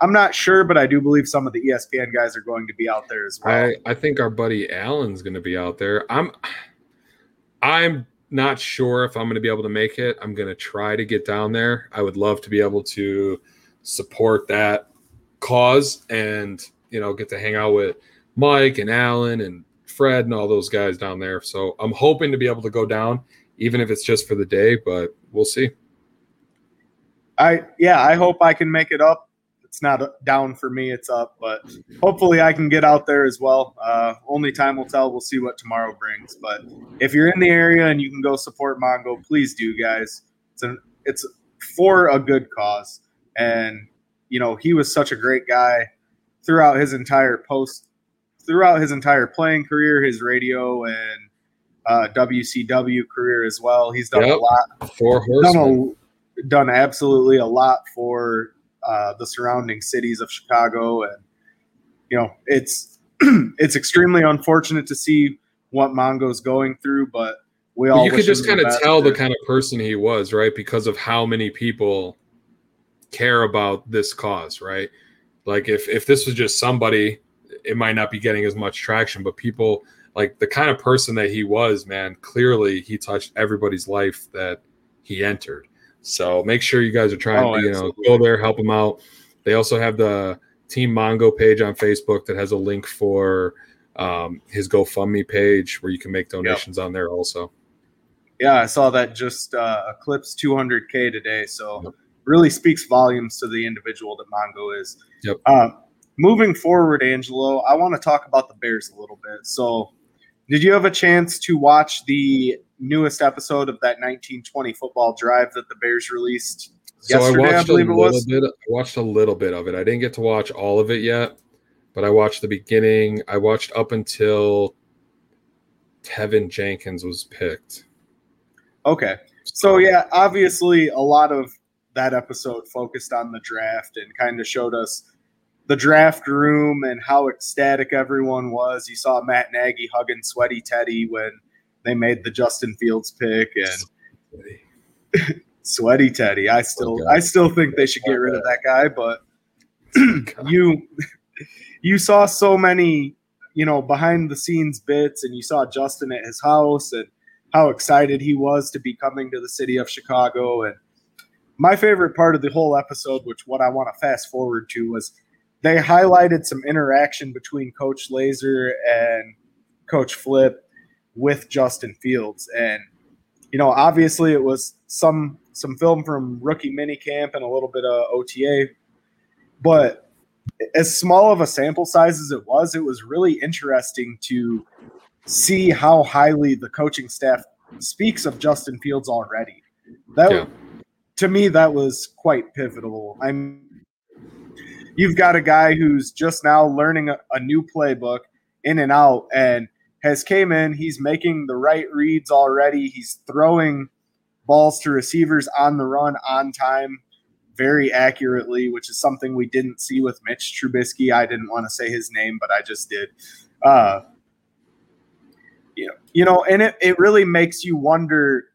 I'm not sure, but I do believe some of the ESPN guys are going to be out there as well. I, I think our buddy Allen's going to be out there. I'm I'm not sure if I'm going to be able to make it. I'm going to try to get down there. I would love to be able to support that cause and you know get to hang out with Mike and Allen and Fred and all those guys down there. So I'm hoping to be able to go down, even if it's just for the day. But we'll see. I yeah, I hope I can make it up. It's not down for me; it's up, but hopefully I can get out there as well. Uh, only time will tell. We'll see what tomorrow brings. But if you're in the area and you can go support Mongo, please do, guys. It's an it's for a good cause, and you know he was such a great guy throughout his entire post, throughout his entire playing career, his radio and uh, WCW career as well. He's done a lot Four done a, done absolutely a lot for uh, the surrounding cities of Chicago, and you know it's it's extremely unfortunate to see what Mongo's going through, but we all But you could just kind of tell the kind of person he was, right? Because of how many people care about this cause, right? Like if if this was just somebody, it might not be getting as much traction, but people like the kind of person that he was, man, clearly he touched everybody's life that he entered. So make sure you guys are trying Oh, to, you know, go there, help him out. They also have the Team Mongo page on Facebook that has a link for um, his GoFundMe page where you can make donations on there also. yeah, I saw that just uh, eclipsed 200k today, so Yep. really speaks volumes to the individual that Mongo is. Yep. Uh, moving forward, Angelo, I want to talk about the Bears a little bit. So, did you have a chance to watch the newest episode of that 1920 football drive that the Bears released So I yesterday? I, watched a believe it little was. bit. I watched a little bit of it. I didn't get to watch all of it yet, but I watched the beginning. I watched up until Teven Jenkins was picked. Okay. So yeah, obviously a lot of that episode focused on the draft and kind of showed us the draft room and how ecstatic everyone was. You saw Matt Nagy hugging sweaty Teddy when they made the Justin Fields pick and sweaty Teddy. I still Okay. I still think they should get rid of that guy, but you you saw so many you know behind the scenes bits and you saw justin at his house and how excited he was to be coming to the city of chicago and my favorite part of the whole episode which what i want to fast forward to was they highlighted some interaction between coach Lazor and coach flip with justin fields and you know obviously it was some some film from rookie minicamp and a little bit of ota but as small of a sample size as it was, it was really interesting to see how highly the coaching staff speaks of Justin Fields already. That Yeah. to me, that was quite pivotal. I'm you've got a guy who's just now learning a, a new playbook in and out and has came in, he's making the right reads already. He's throwing balls to receivers on the run on time very accurately, which is something we didn't see with Mitch Trubisky. I didn't want to say his name, but I just did. Uh, you know, you know, and it, it really makes you wonder: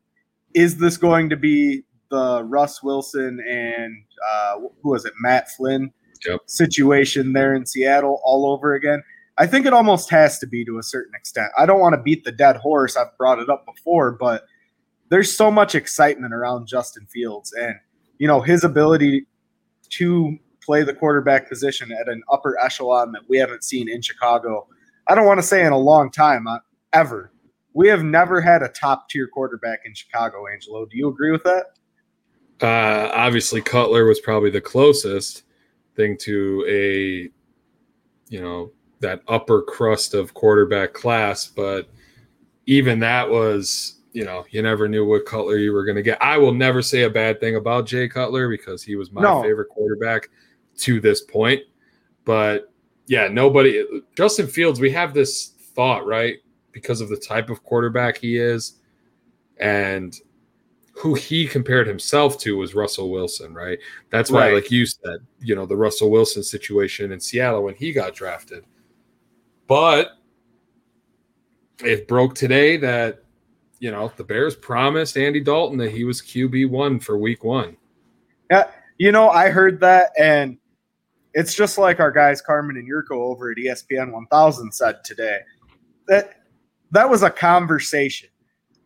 Is this going to be the Russ Wilson and uh, who was it, Matt Flynn Yep. situation there in Seattle all over again? I think it almost has to be to a certain extent. I don't want to beat the dead horse. I've brought it up before, but there's so much excitement around Justin Fields and you know his ability to play the quarterback position at an upper echelon that we haven't seen in Chicago. I don't want to say in a long time, uh, ever. We have never had a top tier quarterback in Chicago, Angelo. Do you agree with that? Uh, obviously, Cutler was probably the closest thing to a, you know, that upper crust of quarterback class. But even that was, you know, you never knew what Cutler you were going to get. I will never say a bad thing about Jay Cutler because he was my No. favorite quarterback to this point. But yeah, nobody, Justin Fields, we have this thought, right? Because of the type of quarterback he is and who he compared himself to was Russell Wilson, right? That's why, Right. like you said, you know, the Russell Wilson situation in Seattle when he got drafted. But it broke today that, you know, the Bears promised Andy Dalton that he was QB1 for week one. Yeah. You know, I heard that, and it's just like our guys Carmen and Jurko over at ESPN 1000 said today. That that was a conversation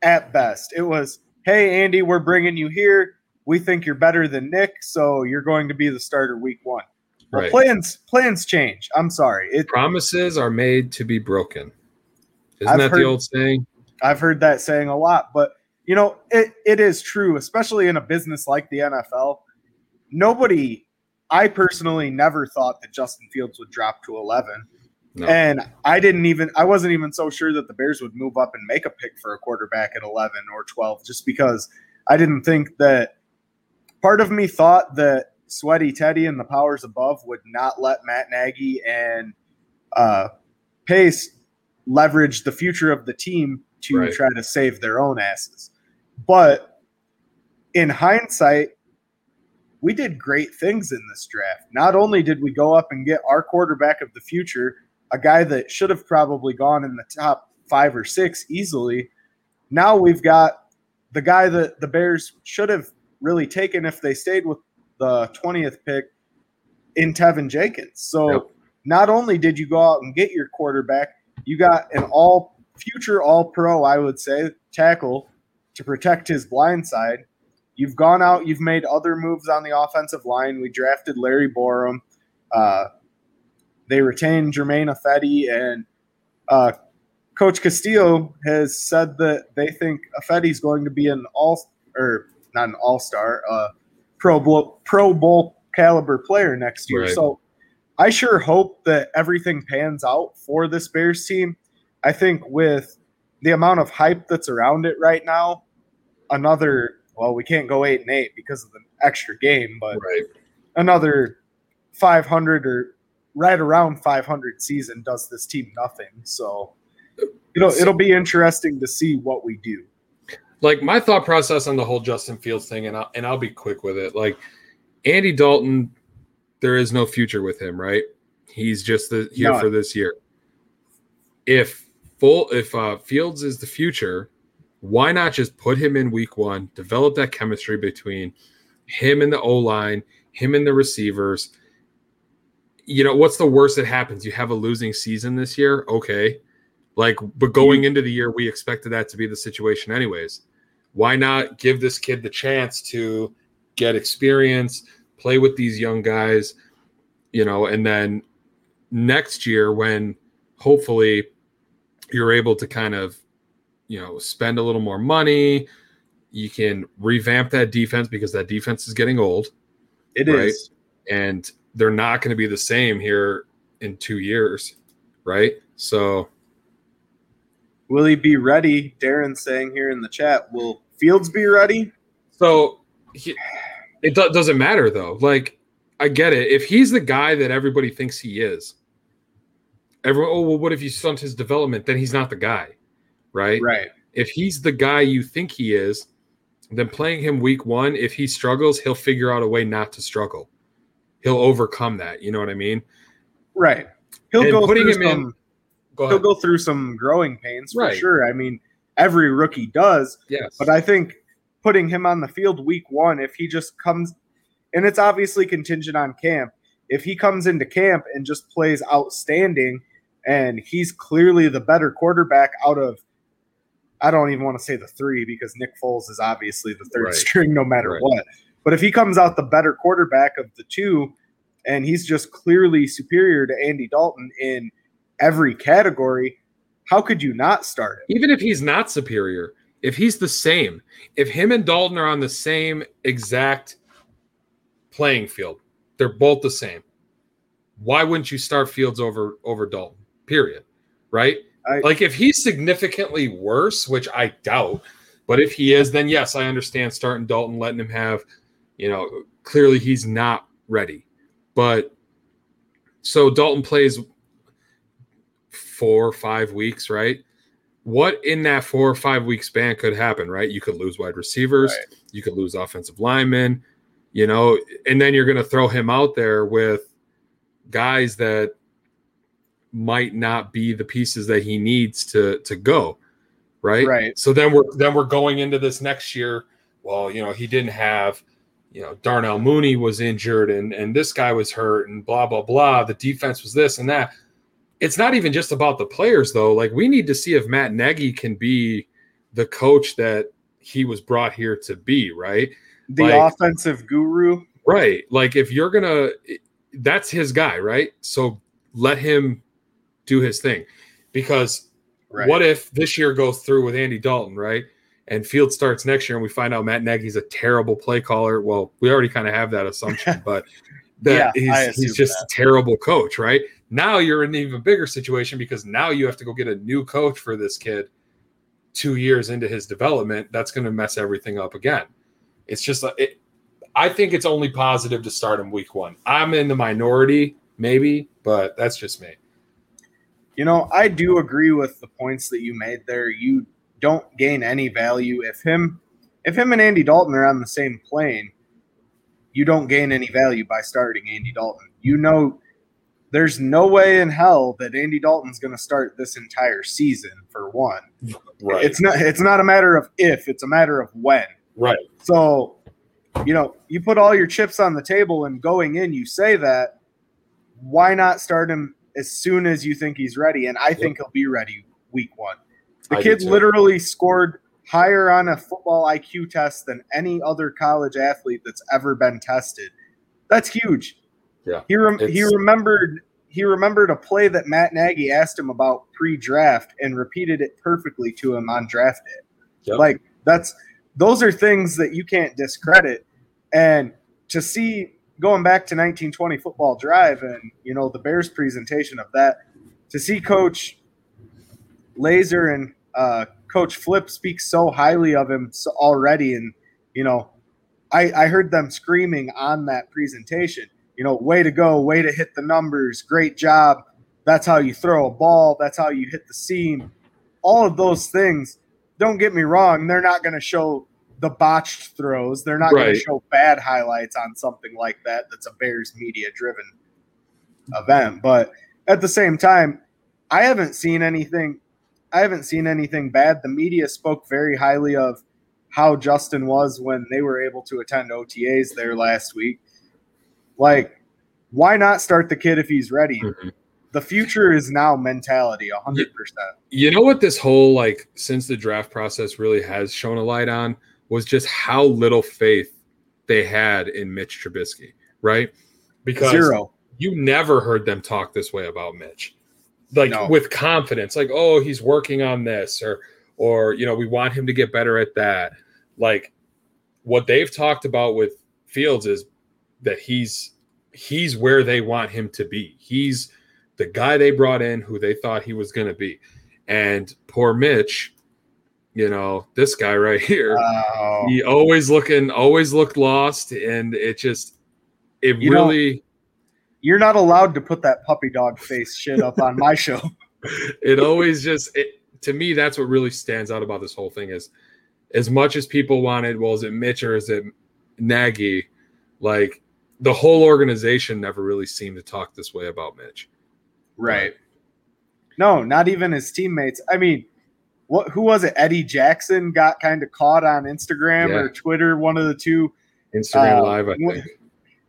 at best. It was, "Hey Andy, we're bringing you here. We think you're better than Nick, so you're going to be the starter week one." Well, plans plans change. I'm sorry. It, Promises are made to be broken. Isn't I've that heard- the old saying? I've heard that saying a lot, but you know, it, it is true, especially in a business like the NFL. Nobody, I personally never thought that Justin Fields would drop to 11. No. And I didn't even, I wasn't even so sure that the Bears would move up and make a pick for a quarterback at 11 or 12, just because I didn't think that part of me thought that Sweaty Teddy and the powers above would not let Matt Nagy and uh, Pace leverage the future of the team to Right. try to save their own asses. But in hindsight, we did great things in this draft. Not only did we go up and get our quarterback of the future, a guy that should have probably gone in the top five or six easily, now we've got the guy that the Bears should have really taken if they stayed with the 20th pick in Teven Jenkins. So Yep. not only did you go out and get your quarterback, you got an all future all pro, I would say, tackle to protect his blind side. You've gone out, you've made other moves on the offensive line. We drafted Larry Borom. Uh, they retain Germain Ifedi, and uh, Coach Castillo has said that they think Ifedi's going to be an all or not an all star, uh, pro Bowl, pro bowl caliber player next year. Right. So I sure hope that everything pans out for this Bears team. I think with the amount of hype that's around it right now, another well, we can't go eight and eight because of the extra game, but Right. another 500 or right around 500 season does this team nothing. So it'll it'll be interesting to see what we do. like my thought process on the whole Justin Fields thing, and I'll, and I'll be quick with it. Like Andy Dalton, there is no future with him, right? He's just the, here None. for this year. If full, if uh, Fields is the future, why not just put him in week one, develop that chemistry between him and the O line, him and the receivers? You know, what's the worst that happens? You have a losing season this year, okay. Like, but going into the year, we expected that to be the situation, anyways. Why not give this kid the chance to get experience, play with these young guys, you know, and then next year, when hopefully you're able to kind of, you know, spend a little more money, you can revamp that defense because that defense is getting old It is. Right. and they're not going to be the same here in two years, right? So, Will he be ready? Darren saying here in the chat, will Fields be ready? So he, it do, doesn't matter though. Like I get it. If he's the guy that everybody thinks he is, everyone. Oh well, what if you stunt his development? Then he's not the guy, right? Right. If he's the guy you think he is, then playing him week one, if he struggles, he'll figure out a way not to struggle. He'll overcome that. You know what I mean? Right. He'll And go putting through him some, in. Go he'll go through some growing pains for Right. sure. I mean, every rookie does, yes. but I think putting him on the field week one, if he just comes, and it's obviously contingent on camp. If he comes into camp and just plays outstanding, and he's clearly the better quarterback out of, I don't even want to say the three because Nick Foles is obviously the third Right. string no matter Right. what. But if he comes out the better quarterback of the two, and he's just clearly superior to Andy Dalton in every category, how could you not start him? even if he's not superior, if he's the same, if him and Dalton are on the same exact playing field, they're both the same. Why wouldn't you start Fields over over Dalton? Period. Right? I- like if he's significantly worse, which I doubt, but if he is, then yes, I understand starting Dalton, letting him have, you know, clearly he's not ready. But so Dalton plays four or five weeks, right? What in that four or five week span could happen, right? You could lose wide receivers, Right. you could lose offensive linemen, you know, and then you're going to throw him out there with guys that might not be the pieces that he needs to to go, right? Right. So then we're then we're going into this next year. Well, you know, he didn't have, you know, Darnell Mooney was injured and and this guy was hurt and blah blah blah. The defense was this and that. It's not even just about the players though. Like we need to see if Matt Nagy can be the coach that he was brought here to be, right? The Like- offensive guru. Right. Like if you're gonna, that's his guy, right? So let him do his thing. Because Right. what if this year goes through with Andy Dalton, right? And Field starts next year, and we find out Matt Nagy's a terrible play caller. Well, we already kind of have that assumption, but that Yeah, he's, he's just that. a terrible coach, right? Now you're in an even bigger situation because now you have to go get a new coach for this kid two years into his development. That's going to mess everything up again. It's just uh, it, I think it's only positive to start him week one. I'm in the minority, maybe, but that's just me. You know, I do agree with the points that you made there. You don't gain any value if him if him and Andy Dalton are on the same plane. You don't gain any value by starting Andy Dalton. You know there's no way in hell that Andy Dalton's going to start this entire season for one. Right. It's not it's not a matter of if, it's a matter of when. right. So, you know, you put all your chips on the table and going in, you say that. Why not start him as soon as you think he's ready? And I think he'll be ready week one. The I kid literally scored higher on a football IQ test than any other college athlete that's ever been tested. That's huge. Yeah, He rem- he remembered he remembered a play that Matt Nagy asked him about pre-draft and repeated it perfectly to him on draft day. Yep. Like that's those are things that you can't discredit. And to see going back to 1920 football drive and you know the Bears presentation of that, to see Coach Lazor and uh, Coach Flip speaks so highly of him already, and you know, I, I heard them screaming on that presentation. You know, way to go, way to hit the numbers, great job. That's how you throw a ball. That's how you hit the seam. All of those things. Don't get me wrong; they're not going to show the botched throws. They're not going to show bad highlights on something like that. That's a Bears media driven event. But at the same time, I haven't seen anything. I haven't seen anything bad. The media spoke very highly of how Justin was when they were able to attend OTAs there last week. Like, why not start the kid if he's ready? Mhm. The future is now mentality, hundred percent. You know what this whole like since the draft process really has shown a light on was just how little faith they had in Mitch Trubisky, right? Because Zero. you never heard them talk this way about Mitch. Like No. with confidence, like, oh, he's working on this, or or you know, we want him to get better at that. Like what they've talked about with Fields is that he's he's where they want him to be. He's the guy they brought in who they thought he was going to be. And poor Mitch, you know, this guy right here, Oh, he always looking, always looked lost. And it just, it You know- really, you're not allowed to put that puppy dog face shit up on my show. it always just, it, to me, that's what really stands out about this whole thing is as much as people wanted, well, is it Mitch or is it Nagy? Like the whole organization never really seemed to talk this way about Mitch. Right. No, not even his teammates. I mean, what who was it? Eddie Jackson got kind of caught on Instagram Yeah. or Twitter, one of the two. Instagram Uh, Live, I think.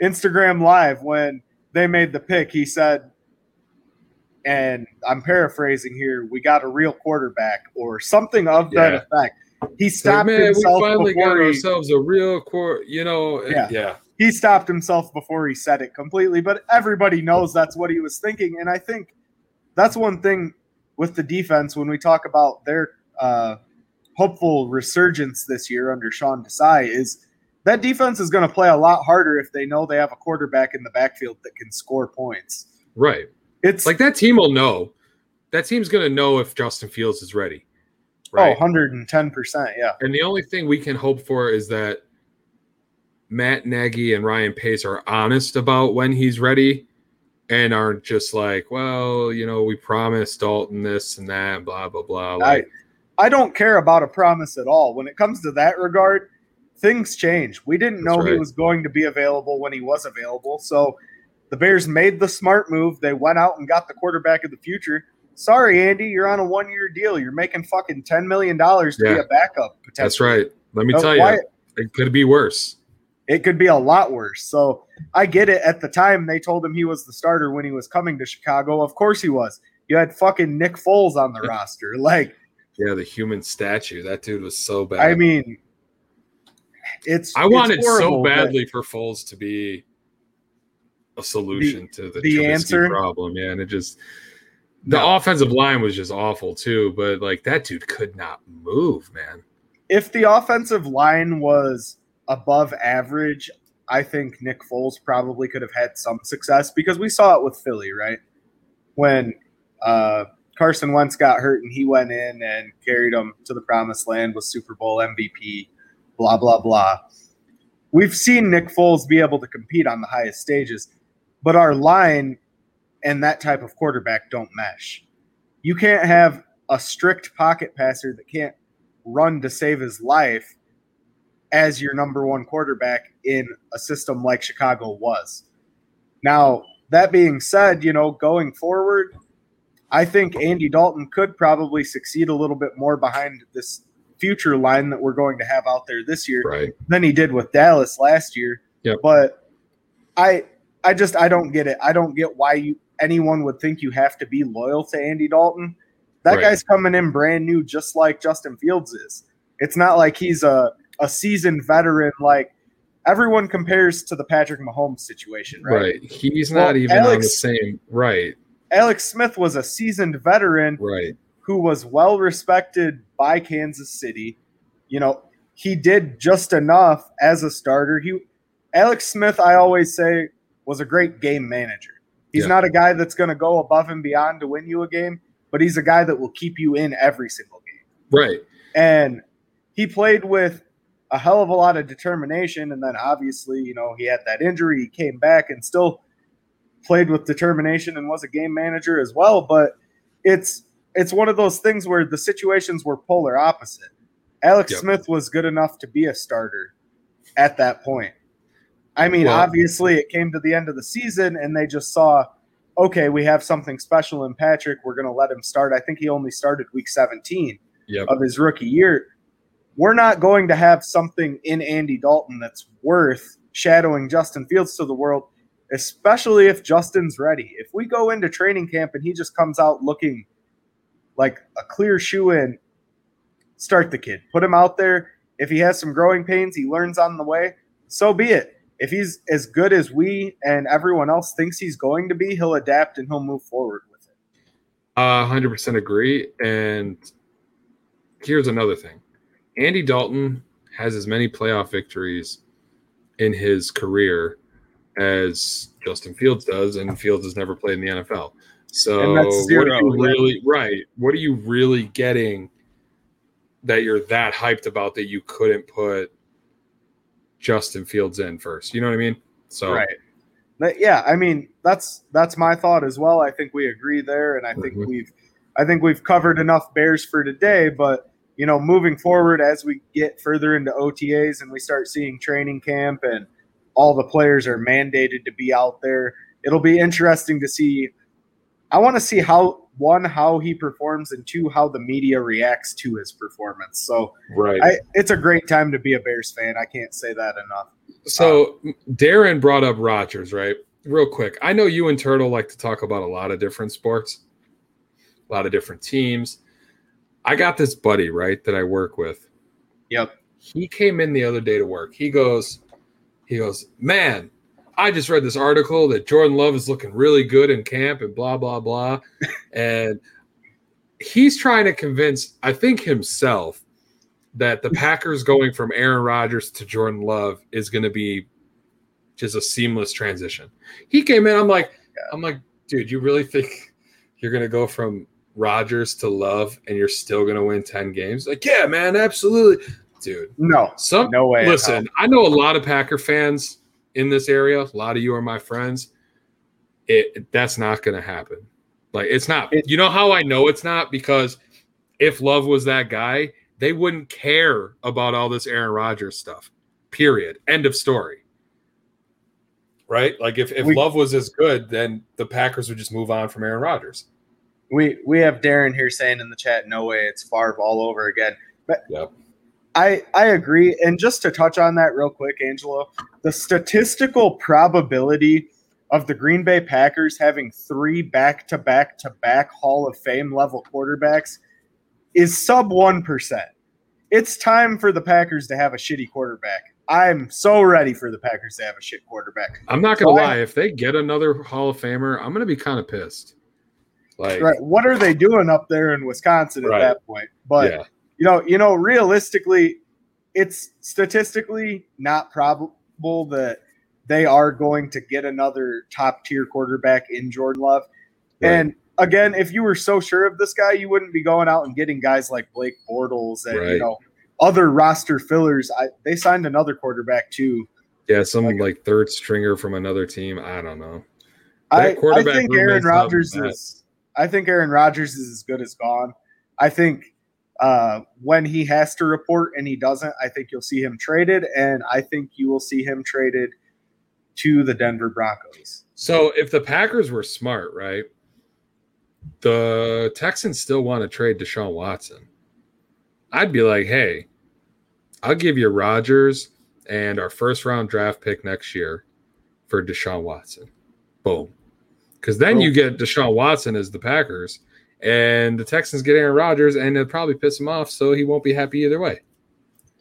Instagram Live when they made the pick. He said, and I'm paraphrasing here, we got a real quarterback or something of that Yeah. effect. He stopped like, man, we himself finally got before he, ourselves a real core. You know, Yeah. yeah, he stopped himself before he said it completely, but everybody knows that's what he was thinking. And I think that's one thing with the defense when we talk about their uh, hopeful resurgence this year under Sean Desai is that defense is going to play a lot harder if they know they have a quarterback in the backfield that can score points. right. It's Like that team will know. That team's going to know if Justin Fields is ready. oh, 110%. Yeah. And the only thing we can hope for is that Matt Nagy and Ryan Pace are honest about when he's ready and aren't just like, well, you know, we promised Dalton this and that, blah, blah, blah. Like, I don't care about a promise at all. When it comes to that regard, things change. We didn't know That's he was going to be available when he was available. So the Bears made the smart move. They went out and got the quarterback of the future. Sorry, Andy, you're on a one year deal. You're making fucking $10 million to be a backup potentially. that's right. Let me Uh, tell why- you, it could be worse. It could be a lot worse. So I get it. At the time, they told him he was the starter when he was coming to Chicago. Of course he was. You had fucking Nick Foles on the roster. Like, Yeah, the human statue. That dude was so bad. I mean, it's. I wanted so horrible, but- badly for Foles to be a solution to the, the Trubisky answer? problem. man. it just the No. offensive line was just awful too. But like that dude could not move, man. if the offensive line was above average, I think Nick Foles probably could have had some success because we saw it with Philly, right? When uh, Carson Wentz got hurt and he went in and carried them to the promised land with Super Bowl MVP, blah, blah, blah. We've seen Nick Foles be able to compete on the highest stages, but our line and that type of quarterback don't mesh. You can't have a strict pocket passer that can't run to save his life as your number one quarterback in a system like Chicago was. Now, that being said, you know, going forward, I think Andy Dalton could probably succeed a little bit more behind this future line that we're going to have out there this year Right. than he did with Dallas last year. Yep. But I I just I don't get it. I don't get why you anyone would think you have to be loyal to Andy Dalton. That Right. guy's coming in brand new just like Justin Fields is. It's not like he's a a seasoned veteran like everyone compares to the Patrick Mahomes situation, right? Right. He's Well, not even on the same. Right. Alex Smith was a seasoned veteran Right. Who was well respected by Kansas City. You know, he did just enough as a starter. He Alex Smith, I always say, was a great game manager. He's Yeah. not a guy that's going to go above and beyond to win you a game, but he's a guy that will keep you in every single game. Right. And he played with a hell of a lot of determination. And then obviously, you know, he had that injury. He came back and still played with determination and was a game manager as well. But it's it's one of those things where the situations were polar opposite. Alex Yep. Smith was good enough to be a starter at that point. I mean, Well- obviously, it came to the end of the season, and they just saw, okay, we have something special in Patrick. We're going to let him start. I think he only started week 17 Yep. of his rookie year. We're not going to have something in Andy Dalton that's worth shadowing Justin Fields to the world, especially if Justin's ready. If we go into training camp and he just comes out looking like a clear shoe in, start the kid. Put him out there. If he has some growing pains, he learns on the way. So be it. If he's as good as we and everyone else thinks he's going to be, he'll adapt and he'll move forward with it. Uh, 100% agree. And here's another thing Andy Dalton has as many playoff victories in his career as Justin Fields does, and Fields has never played in the NFL. So, what are you really, right? What are you really getting that you're that hyped about that you couldn't put Justin Fields in first? You know what I mean? So, Right. But yeah, I mean that's that's my thought as well. I think we agree there, and I think Mhm. we've I think we've covered enough Bears for today. But you know, moving forward as we get further into OTAs and we start seeing training camp and all the players are mandated to be out there, it'll be interesting to see. I want to see how one how he performs and two how the media reacts to his performance. So, Right. I, it's a great time to be a Bears fan. I can't say that enough. So Darren brought up Rodgers, right? Real quick. I know you and Turtle like to talk about a lot of different sports, a lot of different teams. I got this buddy, right, that I work with. Yep. He came in the other day to work. He goes, he goes, man, I just read this article that Jordan Love is looking really good in camp and blah blah blah. and he's trying to convince, I think himself, that the Packers going from Aaron Rodgers to Jordan Love is going to be just a seamless transition. He came in, I'm like, I'm like, dude, you really think you're going to go from Rodgers to Love and you're still going to win 10 games? Like, yeah, man, absolutely. Dude, No, some no way. listen. I know a lot of Packer fans in this area. A lot of you are my friends. It that's not going to happen. Like it's not. You know how I know it's not because if Love was that guy, they wouldn't care about all this Aaron Rodgers stuff. Period. End of story. Right? Like if if We- Love was as good, then the Packers would just move on from Aaron Rodgers. We we have Darren here saying in the chat, no way, it's Favre all over again. But Yep. I I agree. And just to touch on that real quick, Angelo, the statistical probability of the Green Bay Packers having three back to back to back Hall of Fame level quarterbacks is sub one percent. It's time for the Packers to have a shitty quarterback. I'm so ready for the Packers to have a shit quarterback. I'm not gonna So I- lie, if they get another Hall of Famer, I'm gonna be kind of pissed. Like Right. What are they doing up there in Wisconsin at Right. that point? But yeah. You know, you know, realistically, it's statistically not probable that they are going to get another top tier quarterback in Jordan Love. Right. And again, if you were so sure of this guy, you wouldn't be going out and getting guys like Blake Bortles and you know other roster fillers. I, they signed another quarterback too. Yeah, some Like- like, third stringer from another team. I don't know. I, I think Aaron Rodgers is. I think Aaron Rodgers is as good as gone. I think uh, when he has to report and he doesn't, I think you'll see him traded, and I think you will see him traded to the Denver Broncos. So if the Packers were smart, right? The Texans still want to trade Deshaun Watson. I'd be like, hey, I'll give you Rodgers and our first round draft pick next year for Deshaun Watson. Boom. Because then you get Deshaun Watson as the Packers, and the Texans get Aaron Rodgers, and it'll probably piss him off, so he won't be happy either way.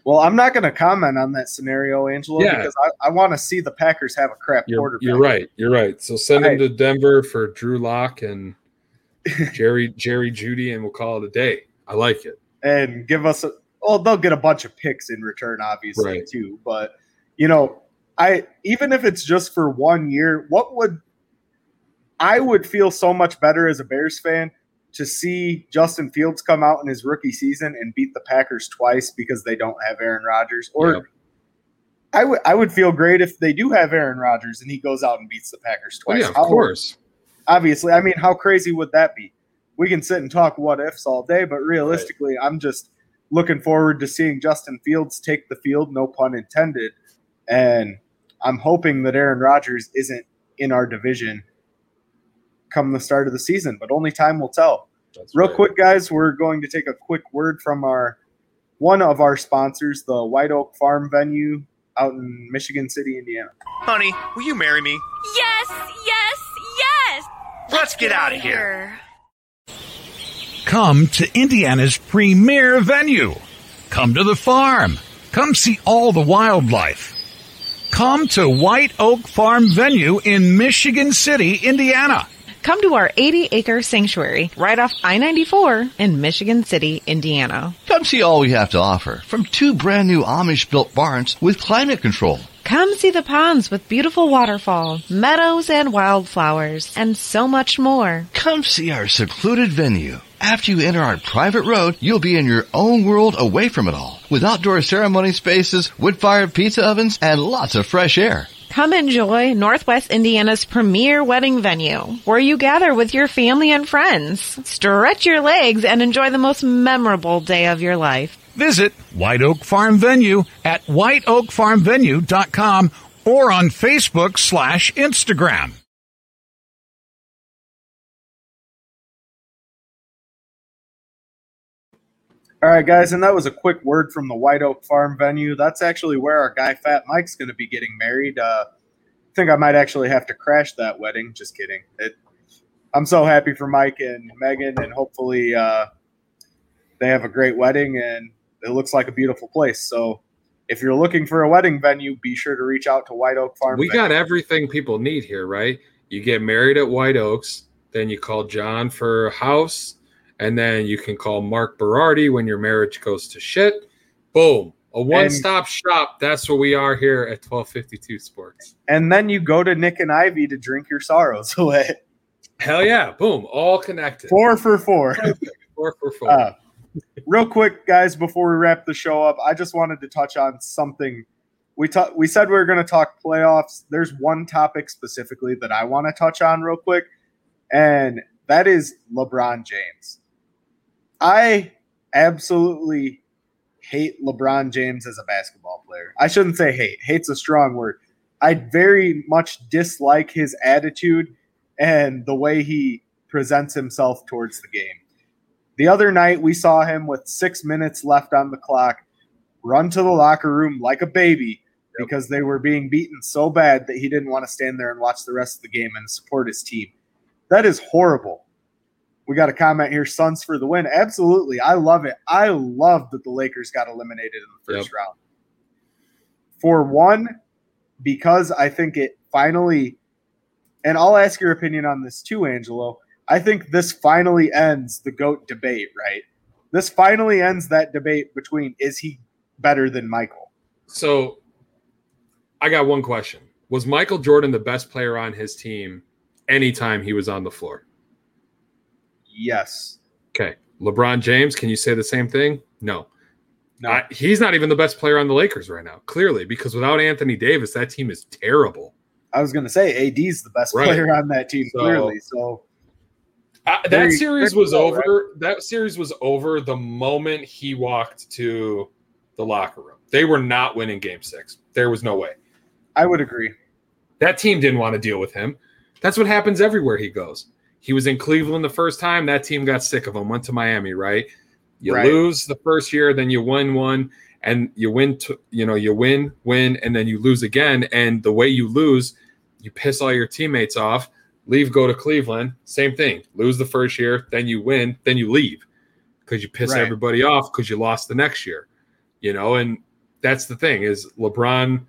Well, I'm not going to comment on that scenario, Angelo, Yeah. because I, I want to see the Packers have a crap You're, quarterback. you're right. You're right. So send him Right. to Denver for Drew Lock and Jerry Jerry Jeudy, and we'll call it a day. I like it. and give us a well they'll get a bunch of picks in return obviously Right. too but you know i even if it's just for one year what would i would feel so much better as a bears fan to see justin fields come out in his rookie season and beat the packers twice because they don't have aaron rodgers or Yep. I would I would feel great if they do have Aaron Rodgers and he goes out and beats the Packers oh, Well, twice. yeah, of How- course. obviously, I mean, how crazy would that be? We can sit and talk what ifs all day, but realistically, I'm just looking forward to seeing Justin Fields take the field, no pun intended. And I'm hoping that Aaron Rodgers isn't in our division come the start of the season, but only time will tell. That's Real right. quick, guys, we're going to take a quick word from our one of our sponsors, the White Oak Farm venue out in Michigan City, Indiana. Honey, will you marry me? Yes, yes, yes! Let's get out of here. Come to Indiana's premier venue. Come to the farm. Come see all the wildlife. Come to White Oak Farm Venue in Michigan City, Indiana. Come to our 80 acre sanctuary right off I 94 in Michigan City, Indiana. Come see all we have to offer from two brand new Amish built barns with climate control. Come see the ponds with beautiful waterfall, meadows and wildflowers, and so much more. Come see our secluded venue. After you enter our private road, you'll be in your own world away from it all with outdoor ceremony spaces, wood fired pizza ovens, and lots of fresh air. Come enjoy Northwest Indiana's premier wedding venue, where you gather with your family and friends, stretch your legs, and enjoy the most memorable day of your life. Visit White Oak Farm Venue at whiteoakfarmvenue.com or on Facebook slash Instagram. All right, guys, and that was a quick word from the White Oak Farm venue. That's actually where our guy Fat Mike's going to be getting married. Uh, I think I might actually have to crash that wedding. Just kidding. It, I'm so happy for Mike and Megan, and hopefully uh, they have a great wedding, and it looks like a beautiful place. So, if you're looking for a wedding venue, be sure to reach out to White Oak Farm. We venue. got everything people need here, right? You get married at White Oaks, then you call John for a house, and then you can call Mark Berardi when your marriage goes to shit. Boom. A one-stop shop. That's what we are here at 1252 Sports. and then you go to Nick and Ivy to drink your sorrows away. Hell yeah. Boom. All connected. Four for four. Four for four. Uh, real quick, guys, before we wrap the show up, I just wanted to touch on something. We ta- we said we were going to talk playoffs. There's one topic specifically that I want to touch on real quick, and that is LeBron James. I absolutely hate LeBron James as a basketball player. I shouldn't say hate. Hate's a strong word. I very much dislike his attitude and the way he presents himself towards the game. The other night, we saw him with six minutes left on the clock run to the locker room like a baby because they were being beaten so bad that he didn't want to stand there and watch the rest of the game and support his team. That is horrible. We got a comment here Suns for the win. Absolutely. I love it. I love that the Lakers got eliminated in the first Yep. round. For one, because I think it finally, and I'll ask your opinion on this too, Angelo. I think this finally ends the GOAT debate, right? This finally ends that debate between is he better than Michael? So I got one question. Was Michael Jordan the best player on his team anytime he was on the floor? Yes. Okay. LeBron James, can you say the same thing? No. No. I- he's not even the best player on the Lakers right now, clearly, because without Anthony Davis, that team is terrible. I was going to say AD's the best Right. player on that team, So- clearly. So Uh, that Very series was over. right? That series was over the moment he walked to the locker room. They were not winning game six. There was no way. I would agree. That team didn't want to deal with him. That's what happens everywhere he goes. He was in Cleveland the first time. That team got sick of him, went to Miami, right? You Right. lose the first year, then you win one, and you win, to, you know, you win, win, and then you lose again. And the way you lose, you piss all your teammates off, leave, go to Cleveland. Same thing. Lose the first year, then you win, then you leave because you piss Right. everybody off because you lost the next year, you know. And that's the thing is LeBron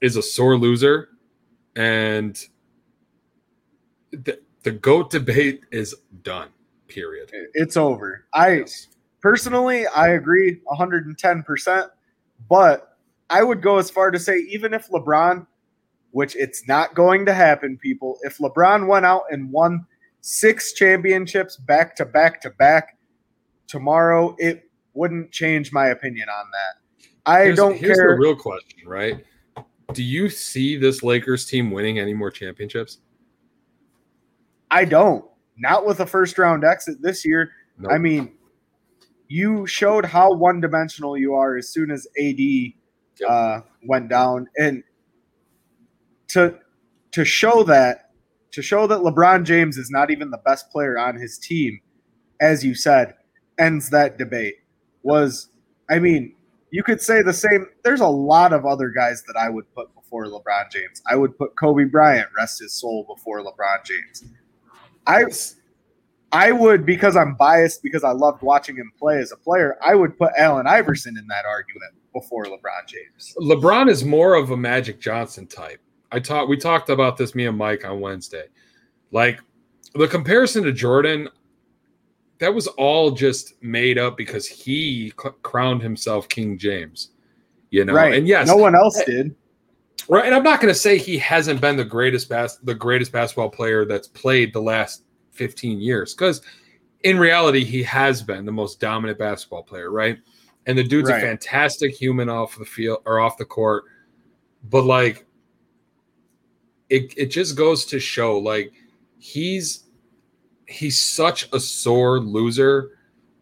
is a sore loser, and the, the goat debate is done. Period. It's over. I personally, I agree 110%, but I would go as far to say even if LeBron, which it's not going to happen, people, if LeBron went out and won six championships back to back to back tomorrow, it wouldn't change my opinion on that. I Here's- don't here's care. the real question, right? Do you see this Lakers team winning any more championships? I don't. Not with a first round exit this year. Nope. I mean, you showed how one dimensional you are as soon as AD uh, went down, and to to show that to show that LeBron James is not even the best player on his team, as you said, ends that debate. Was I mean, you could say the same. There's a lot of other guys that I would put before LeBron James. I would put Kobe Bryant, rest his soul, before LeBron James. I I would because I'm biased because I loved watching him play as a player. I would put Allen Iverson in that argument before LeBron James. LeBron is more of a Magic Johnson type. I talked we talked about this me and Mike on Wednesday. Like the comparison to Jordan that was all just made up because he crowned himself King James. You know, right. and yes, no one else did. Right, and I'm not going to say he hasn't been the greatest bas- the greatest basketball player that's played the last 15 years because in reality he has been the most dominant basketball player, right? And the dude's Right. a fantastic human off the field or off the court. But like it it just goes to show like he's he's such a sore loser.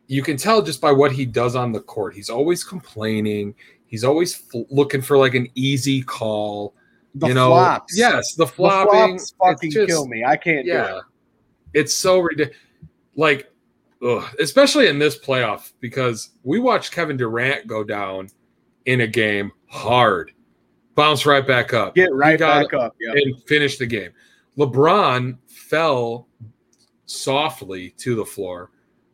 You can tell just by what he does on the court. He's always complaining. He's always f- looking for like an easy call. The you know, flops. yes, the The flopping. flops fucking just- kill me. I can't do yeah, it. it's so ridiculous. Like, ugh, especially in this playoff because we watched Kevin Durant go down in a game hard, bounce right back up, Get right back up. Yep. and finish the game. LeBron fell softly to the floor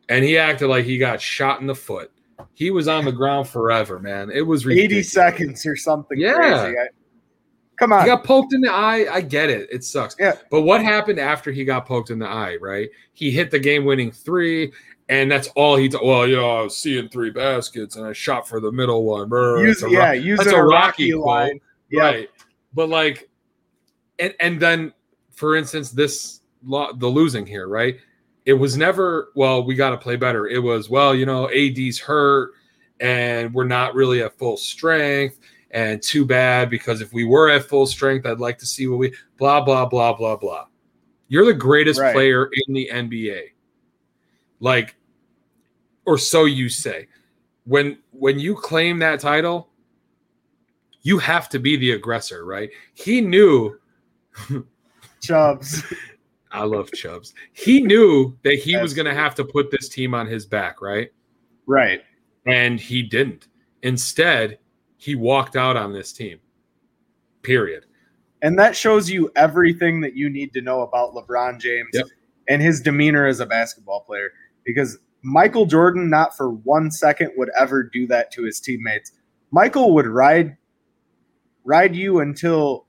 and he acted like he got shot in the foot. He was on the ground forever, man. It was 80 seconds or something Yeah. crazy. I- come on. He got poked in the eye. I get it. It sucks. Yeah. But what happened after he got poked in the eye, right? He hit the game winning three, and that's all he t- well, you know, I was seeing three baskets and I shot for the middle one. Use, that's a yeah, Ro- that's a a Rocky, Rocky line. Right. But like and and then for instance, this lo- the losing here, right? It was never, well, we got to play better. It was, well, you know, AD's hurt and we're not really at full strength and too bad because if we were at full strength, I'd like to see what we blah blah blah blah blah. You're the greatest Right. player in the NBA. Like or so you say. When when you claim that title, you have to be the aggressor, right? He knew Chubbs. I love Chubbs. He knew that he was going to have to put this team on his back, right? Right. And he didn't. Instead, he walked out on this team. Period. And that shows you everything that you need to know about LeBron James Yep. and his demeanor as a basketball player. Because Michael Jordan, not for one second, would ever do that to his teammates. Michael would ride ride you until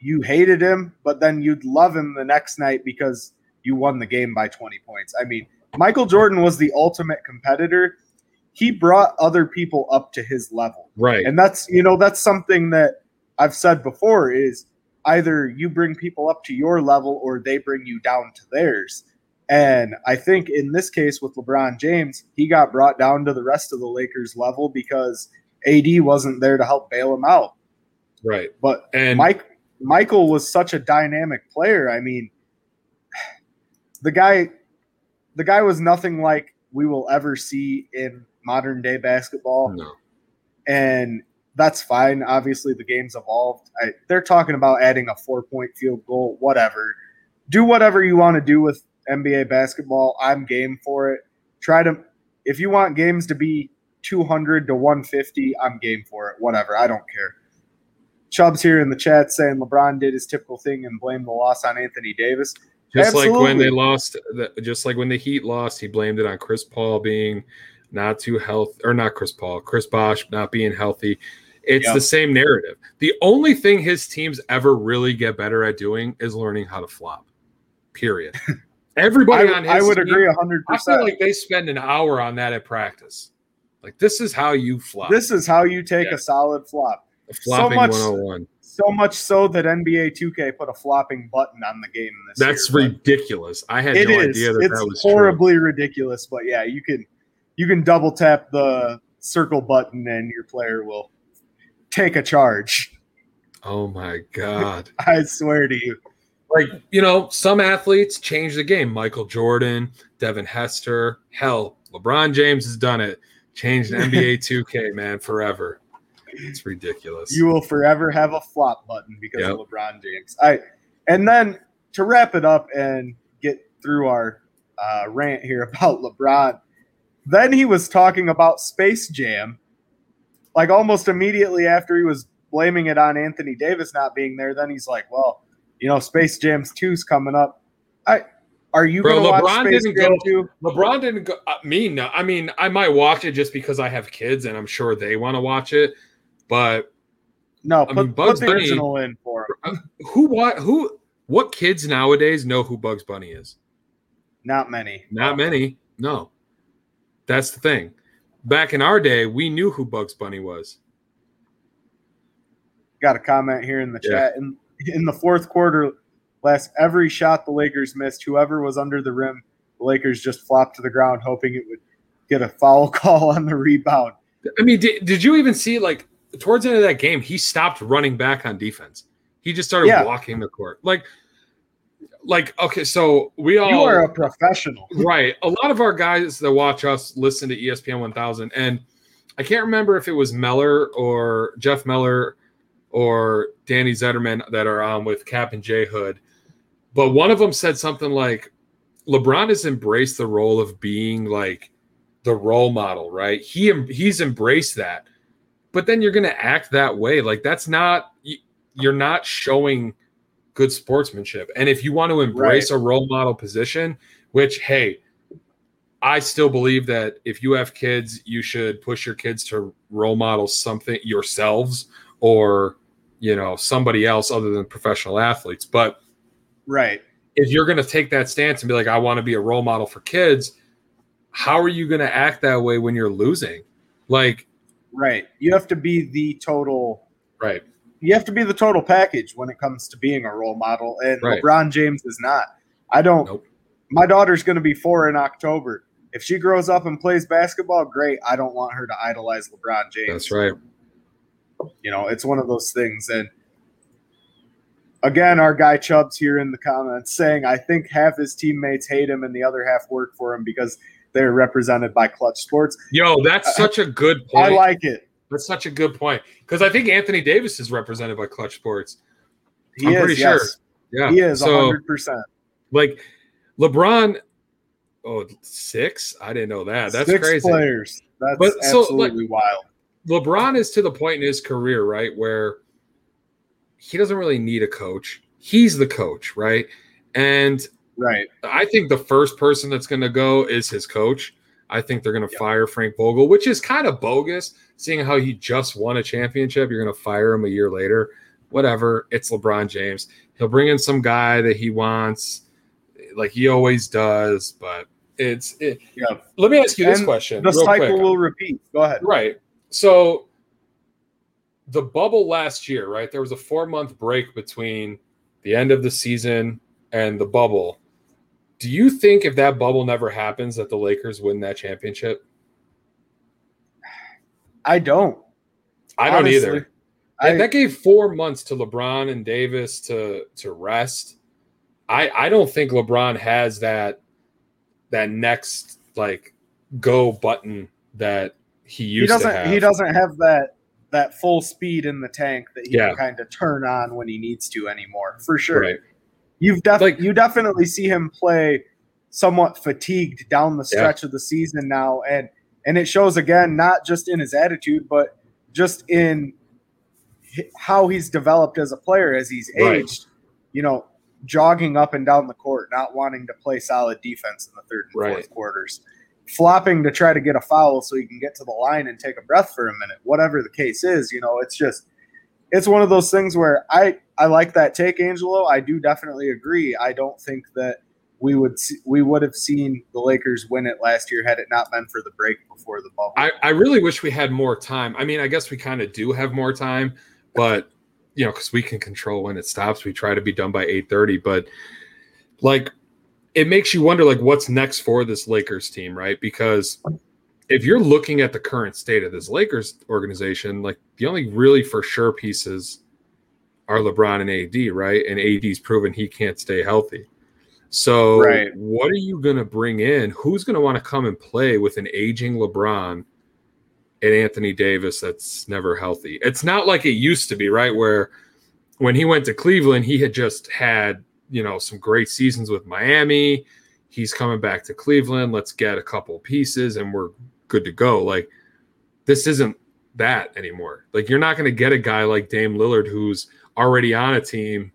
you hated him, but then you'd love him the next night because you won the game by 20 points. I mean, Michael Jordan was the ultimate competitor. He brought other people up to his level. Right. And that's you know that's something that I've said before is either you bring people up to your level or they bring you down to theirs. And I think in this case with LeBron James, he got brought down to the rest of the Lakers level because AD wasn't there to help bail him out. right. But And Mike Michael was such a dynamic player. I mean, the guy the guy was nothing like we will ever see in modern day basketball no. and that's fine. Obviously, the game's evolved. I, they're talking about adding a four point field goal, whatever. Do whatever you want to do with NBA basketball. I'm game for it. Try to, if you want games to be 200 to 150, I'm game for it. Whatever. I don't care. Chubb's here in the chat saying LeBron did his typical thing and blamed the loss on Anthony Davis. Just like when they lost, just like when the Heat lost, he blamed it on Chris Paul being not too healthy, or not Chris Paul, Chris Bosh not being healthy. It's Yeah. the same narrative. The only thing his teams ever really get better at doing is learning how to flop. Period. Everybody I, on his I would team- agree 100%. I feel like they spend an hour on that at practice. Like this is how you flop. this is how you take Yeah. a solid flop. Flopping much- 101. So much so that NBA 2K put a flopping button on the game this That's year. ridiculous. I had no is. idea that it's that was true. horribly ridiculous, but yeah, you can you can double tap the circle button and your player will take a charge. Oh my god. I swear to you. like you know some athletes change the game michael jordan devin hester hell lebron james has done it changed nba 2k man forever it's ridiculous You will forever have a flop button because Yep. of LeBron James. I and then to wrap it up and get through our uh, rant here about LeBron, then he was talking about Space Jam, like almost immediately after he was blaming it on Anthony Davis not being there. Then he's like, "Well, you know, Space Jam's two's coming up. I are you Bro, going to watch LeBron Space didn't Jam go- two? lebron didn't go uh, me no i mean i might watch it just because i have kids and i'm sure they want to watch it but No, I put, mean, put Bugs the Bunny- original in for him. Uh, who what who what kids nowadays know who bugs bunny is Not many. Not many. No. That's the thing. Back in our day, we knew who Bugs Bunny was. got a comment here in the Yeah. chat. In in the fourth quarter, last every shot the Lakers missed, whoever was under the rim, the Lakers just flopped to the ground, hoping it would get a foul call on the rebound. I mean, did, did you even see like towards the end of that game, he stopped running back on defense. He just started Yeah. walking the court. Like, like okay, so we all You are a professional. right. A lot of our guys that watch us listen to ESPN 1000, and I can't remember if it was Meller or Jeff Meller or Danny Zetterman that are on with Kap and J Hood, but one of them said something like, "LeBron has embraced the role of being like the role model, right? He he's embraced that, but then you're going to act that way. Like that's not you're not showing." good sportsmanship. And if you want to embrace a role model position, which hey, I still believe that if you have kids, you should push your kids to role model something yourselves or you know somebody else other than professional athletes. But Right. if you're going to take that stance and be like, I want to be a role model for kids, how are you going to act that way when you're losing? Like, Right. You have to be the total right. you have to be the total package when it comes to being a role model and Right. LeBron James is not. I don't my daughter's going to be 4 in October. If she grows up and plays basketball, great. I don't want her to idolize LeBron James. That's right. You know, it's one of those things and Again, our guy Chubbs here in the comments saying, I think half his teammates hate him and the other half work for him because they're represented by Clutch Sports. Yo, that's Uh, such a good point. I like it. That's such a good point because I think Anthony Davis is represented by Clutch Sports. He I'm is, pretty yes. sure. Yeah, He is So, 100%. like LeBron, oh six? I didn't know that. That's Six crazy. players. That's But so, absolutely wild. LeBron is to the point in his career, right, where he doesn't really need a coach. He's the coach, right? And right, I think the first person that's going to go is his coach. I think they're going to fire Frank Vogel, which is kind of bogus, seeing how he just won a championship. You're going to fire him a year later. Whatever. It's LeBron James. He'll bring in some guy that he wants, like he always does. But it's. It, Yeah. Let me ask you this And question. The cycle quick. will repeat. Go ahead. Right. So the bubble last year, right? There was a four month break between the end of the season and the bubble. Do you think if that bubble never happens that the Lakers win that championship? I don't. I don't Honestly, either. I- that gave four months to LeBron and Davis to to rest. I I don't think LeBron has that that next like go button that he He used to doesn't. have. He doesn't have that that full speed in the tank that he Yeah. can kind of turn on when he needs to anymore. For sure. Right. You've def- you definitely see him play somewhat fatigued down the Yeah. stretch of the season now, and and it shows again not just in his attitude, but just in how he's developed as a player as he's Right. aged. You know, jogging up and down the court, not wanting to play solid defense in the third and Right. fourth quarters, flopping to try to get a foul so he can get to the line and take a breath for a minute. Whatever the case is, you know, it's just it's one of those things where I I like that take, Angelo. I do definitely agree. I don't think that we would see, we would have seen the Lakers win it last year had it not been for the break before the bubble. I, I really wish we had more time. I mean, I guess we kind of do have more time, but you know, because we can control when it stops. We try to be done by eight thirty, but like, it makes you wonder, like, what's next for this Lakers team, right? Because if you're looking at the current state of this Lakers organization, like the only really for sure pieces are LeBron and AD, right? And AD's proven he can't stay healthy. So, Right. what are you going to bring in? Who's going to want to come and play with an aging LeBron and Anthony Davis that's never healthy? It's not like it used to be, right? Where when he went to Cleveland, he had just had, you know, some great seasons with Miami. He's coming back to Cleveland. Let's get a couple pieces and we're good to go. Like, this isn't that anymore. Like, you're not going to get a guy like Dame Lillard who's already on a team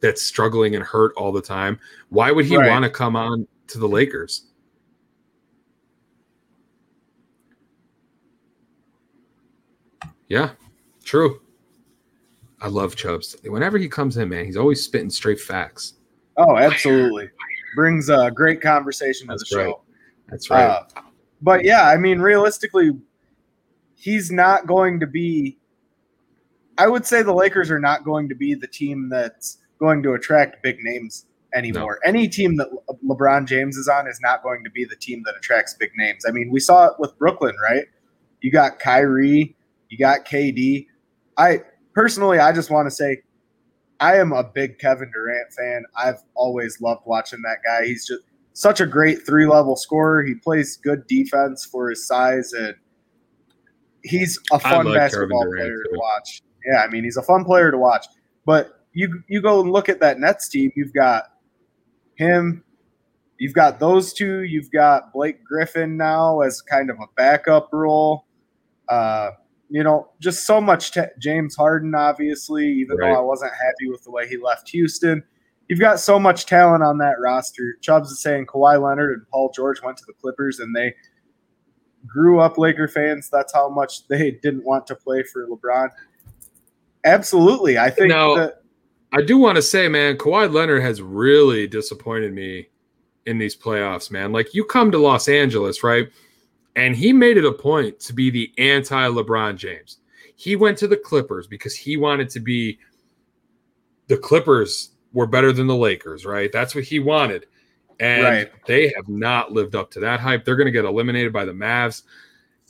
that's struggling and hurt all the time. Why would he Right. want to come on to the Lakers? Yeah, true. I love Chubbs. Whenever he comes in, man, he's always spitting straight facts. oh, absolutely. Brings a great conversation to That's the right. show. That's right. Uh, but yeah, I mean, realistically, he's not going to be. I would say the Lakers are not going to be the team that's going to attract big names anymore. Any team that Le- LeBron James is on is not going to be the team that attracts big names. I mean, we saw it with Brooklyn, right? You got Kyrie, you got KD. I personally, I just want to say I am a big Kevin Durant fan. I've always loved watching that guy. He's just such a great three level scorer. He plays good defense for his size, and he's a fun basketball player too. to watch. Yeah, I mean he's a fun player to watch. But you you go and look at that Nets team. You've got him. You've got those two. You've got Blake Griffin now as kind of a backup role. Uh, you know, just so much. James Harden, obviously, even Right. though I wasn't happy with the way he left Houston. You've got so much talent on that roster. Chubbs is saying Kawhi Leonard and Paul George went to the Clippers and they grew up Laker fans. That's how much they didn't want to play for LeBron. Absolutely. I think Now- that I do want to say, man, Kawhi Leonard has really disappointed me in these playoffs, man. Like you come to Los Angeles, right? And he made it a point to be the anti LeBron James. He went to the Clippers because he wanted to be the Clippers were better than the Lakers, right? That's what he wanted. And Right. they have not lived up to that hype. They're going to get eliminated by the Mavs.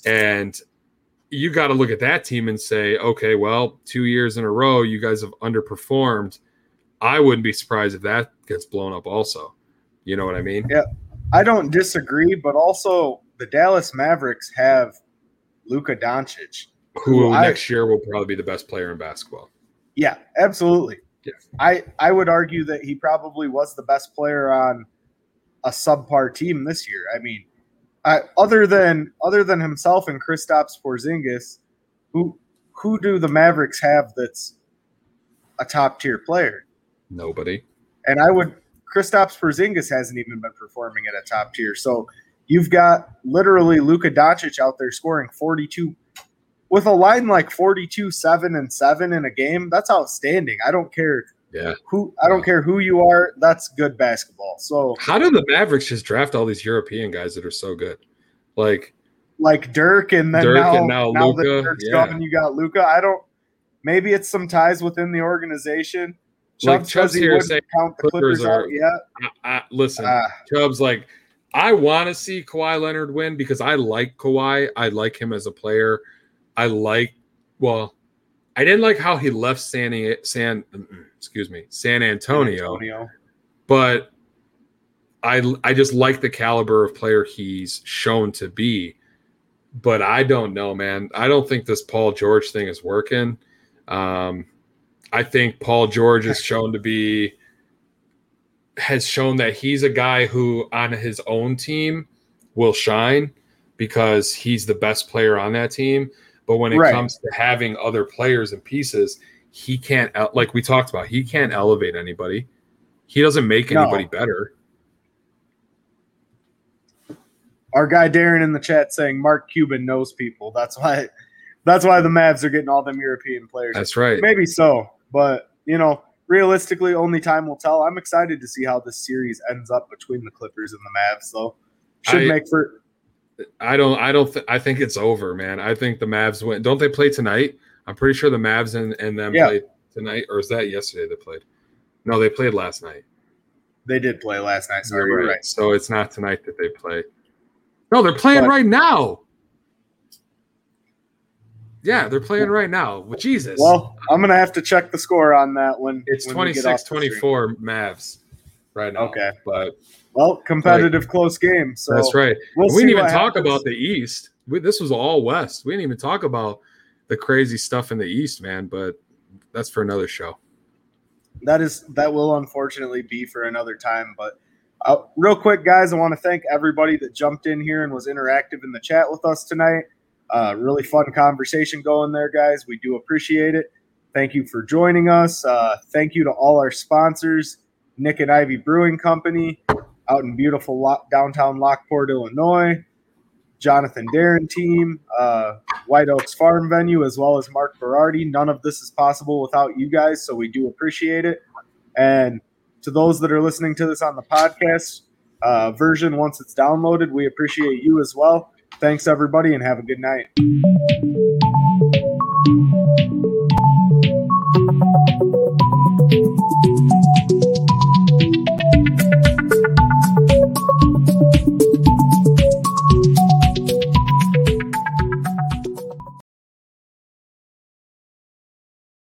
And you got to look at that team and say, okay, well, two years in a row, you guys have underperformed. I wouldn't be surprised if that gets blown up also. You know what I mean? Yeah, I don't disagree, but also the Dallas Mavericks have Luka Doncic. Who I- next year will probably be the best player in basketball. Yeah, absolutely. I I would argue that he probably was the best player on a subpar team this year. I mean, I, other than other than himself and Kristaps Porzingis, who who do the Mavericks have that's a top tier player? Nobody. And I would Kristaps Porzingis hasn't even been performing at a top tier. So you've got literally Luka Doncic out there scoring 42 with a line like 42 7 and 7 in a game. That's outstanding. I don't care Yeah. who I don't care who you are. That's good basketball. So How do the Mavericks just draft all these European guys that are so good? Like, like Dirk and then Dirk now, and now now that Luka, Dirk's yeah. gone, you got Luka I don't maybe it's some ties within the organization. Like Chubb Chubb's he here saying count the Clippers Clippers, are- out yet. I, I, listen, Ah. Chubb's like, I want to see Kawhi Leonard win because I like Kawhi. I like him as a player. I like, well, I didn't like how he left San, San, mm, excuse me, San Antonio, Antonio. but I, I just like the caliber of player he's shown to be. But I don't know, man. I don't think this Paul George thing is working. Um, I think Paul George is shown to be has shown that he's a guy who on his own team will shine because he's the best player on that team. But when it Right. comes to having other players and pieces, he can't like we talked about, he can't elevate anybody. He doesn't make No. anybody better. Our guy Darren in the chat saying Mark Cuban knows people. That's why that's why the Mavs are getting all them European players. That's right. Maybe so, but you know, realistically, only time will tell. I'm excited to see how this series ends up between the Clippers and the Mavs. So should I- make for I don't I don't th- I think it's over, man. I think the Mavs win. Don't they play tonight? I'm pretty sure the Mavs and, and them Yeah. played tonight, or is that yesterday they played? No, they played last night. they did play last night. Sorry, right. right. So it's not tonight that they play. No, they're playing But- right now. Yeah, they're playing right now. Well, Jesus. Well, I'm gonna have to check the score on that when it's when 26 off the stream. 24 Mavs right now. Okay. But Well, competitive close game. So that's right. We'll we didn't even talk happens. about the East. We, this was all West. We didn't even talk about the crazy stuff in the East, man. But that's for another show. that is that will unfortunately be for another time but uh, real quick guys i want to thank everybody that jumped in here and was interactive in the chat with us tonight uh, really fun conversation going there guys we do appreciate it thank you for joining us uh, thank you to all our sponsors nick and ivy brewing company out in beautiful downtown Lockport, Illinois. Jonathan Darren team, uh, White Oaks Farm venue, as well as Mark Berardi. None of this is possible without you guys, so we do appreciate it. And to those that are listening to this on the podcast uh, version, once it's downloaded, we appreciate you as well. Thanks, everybody, and have a good night.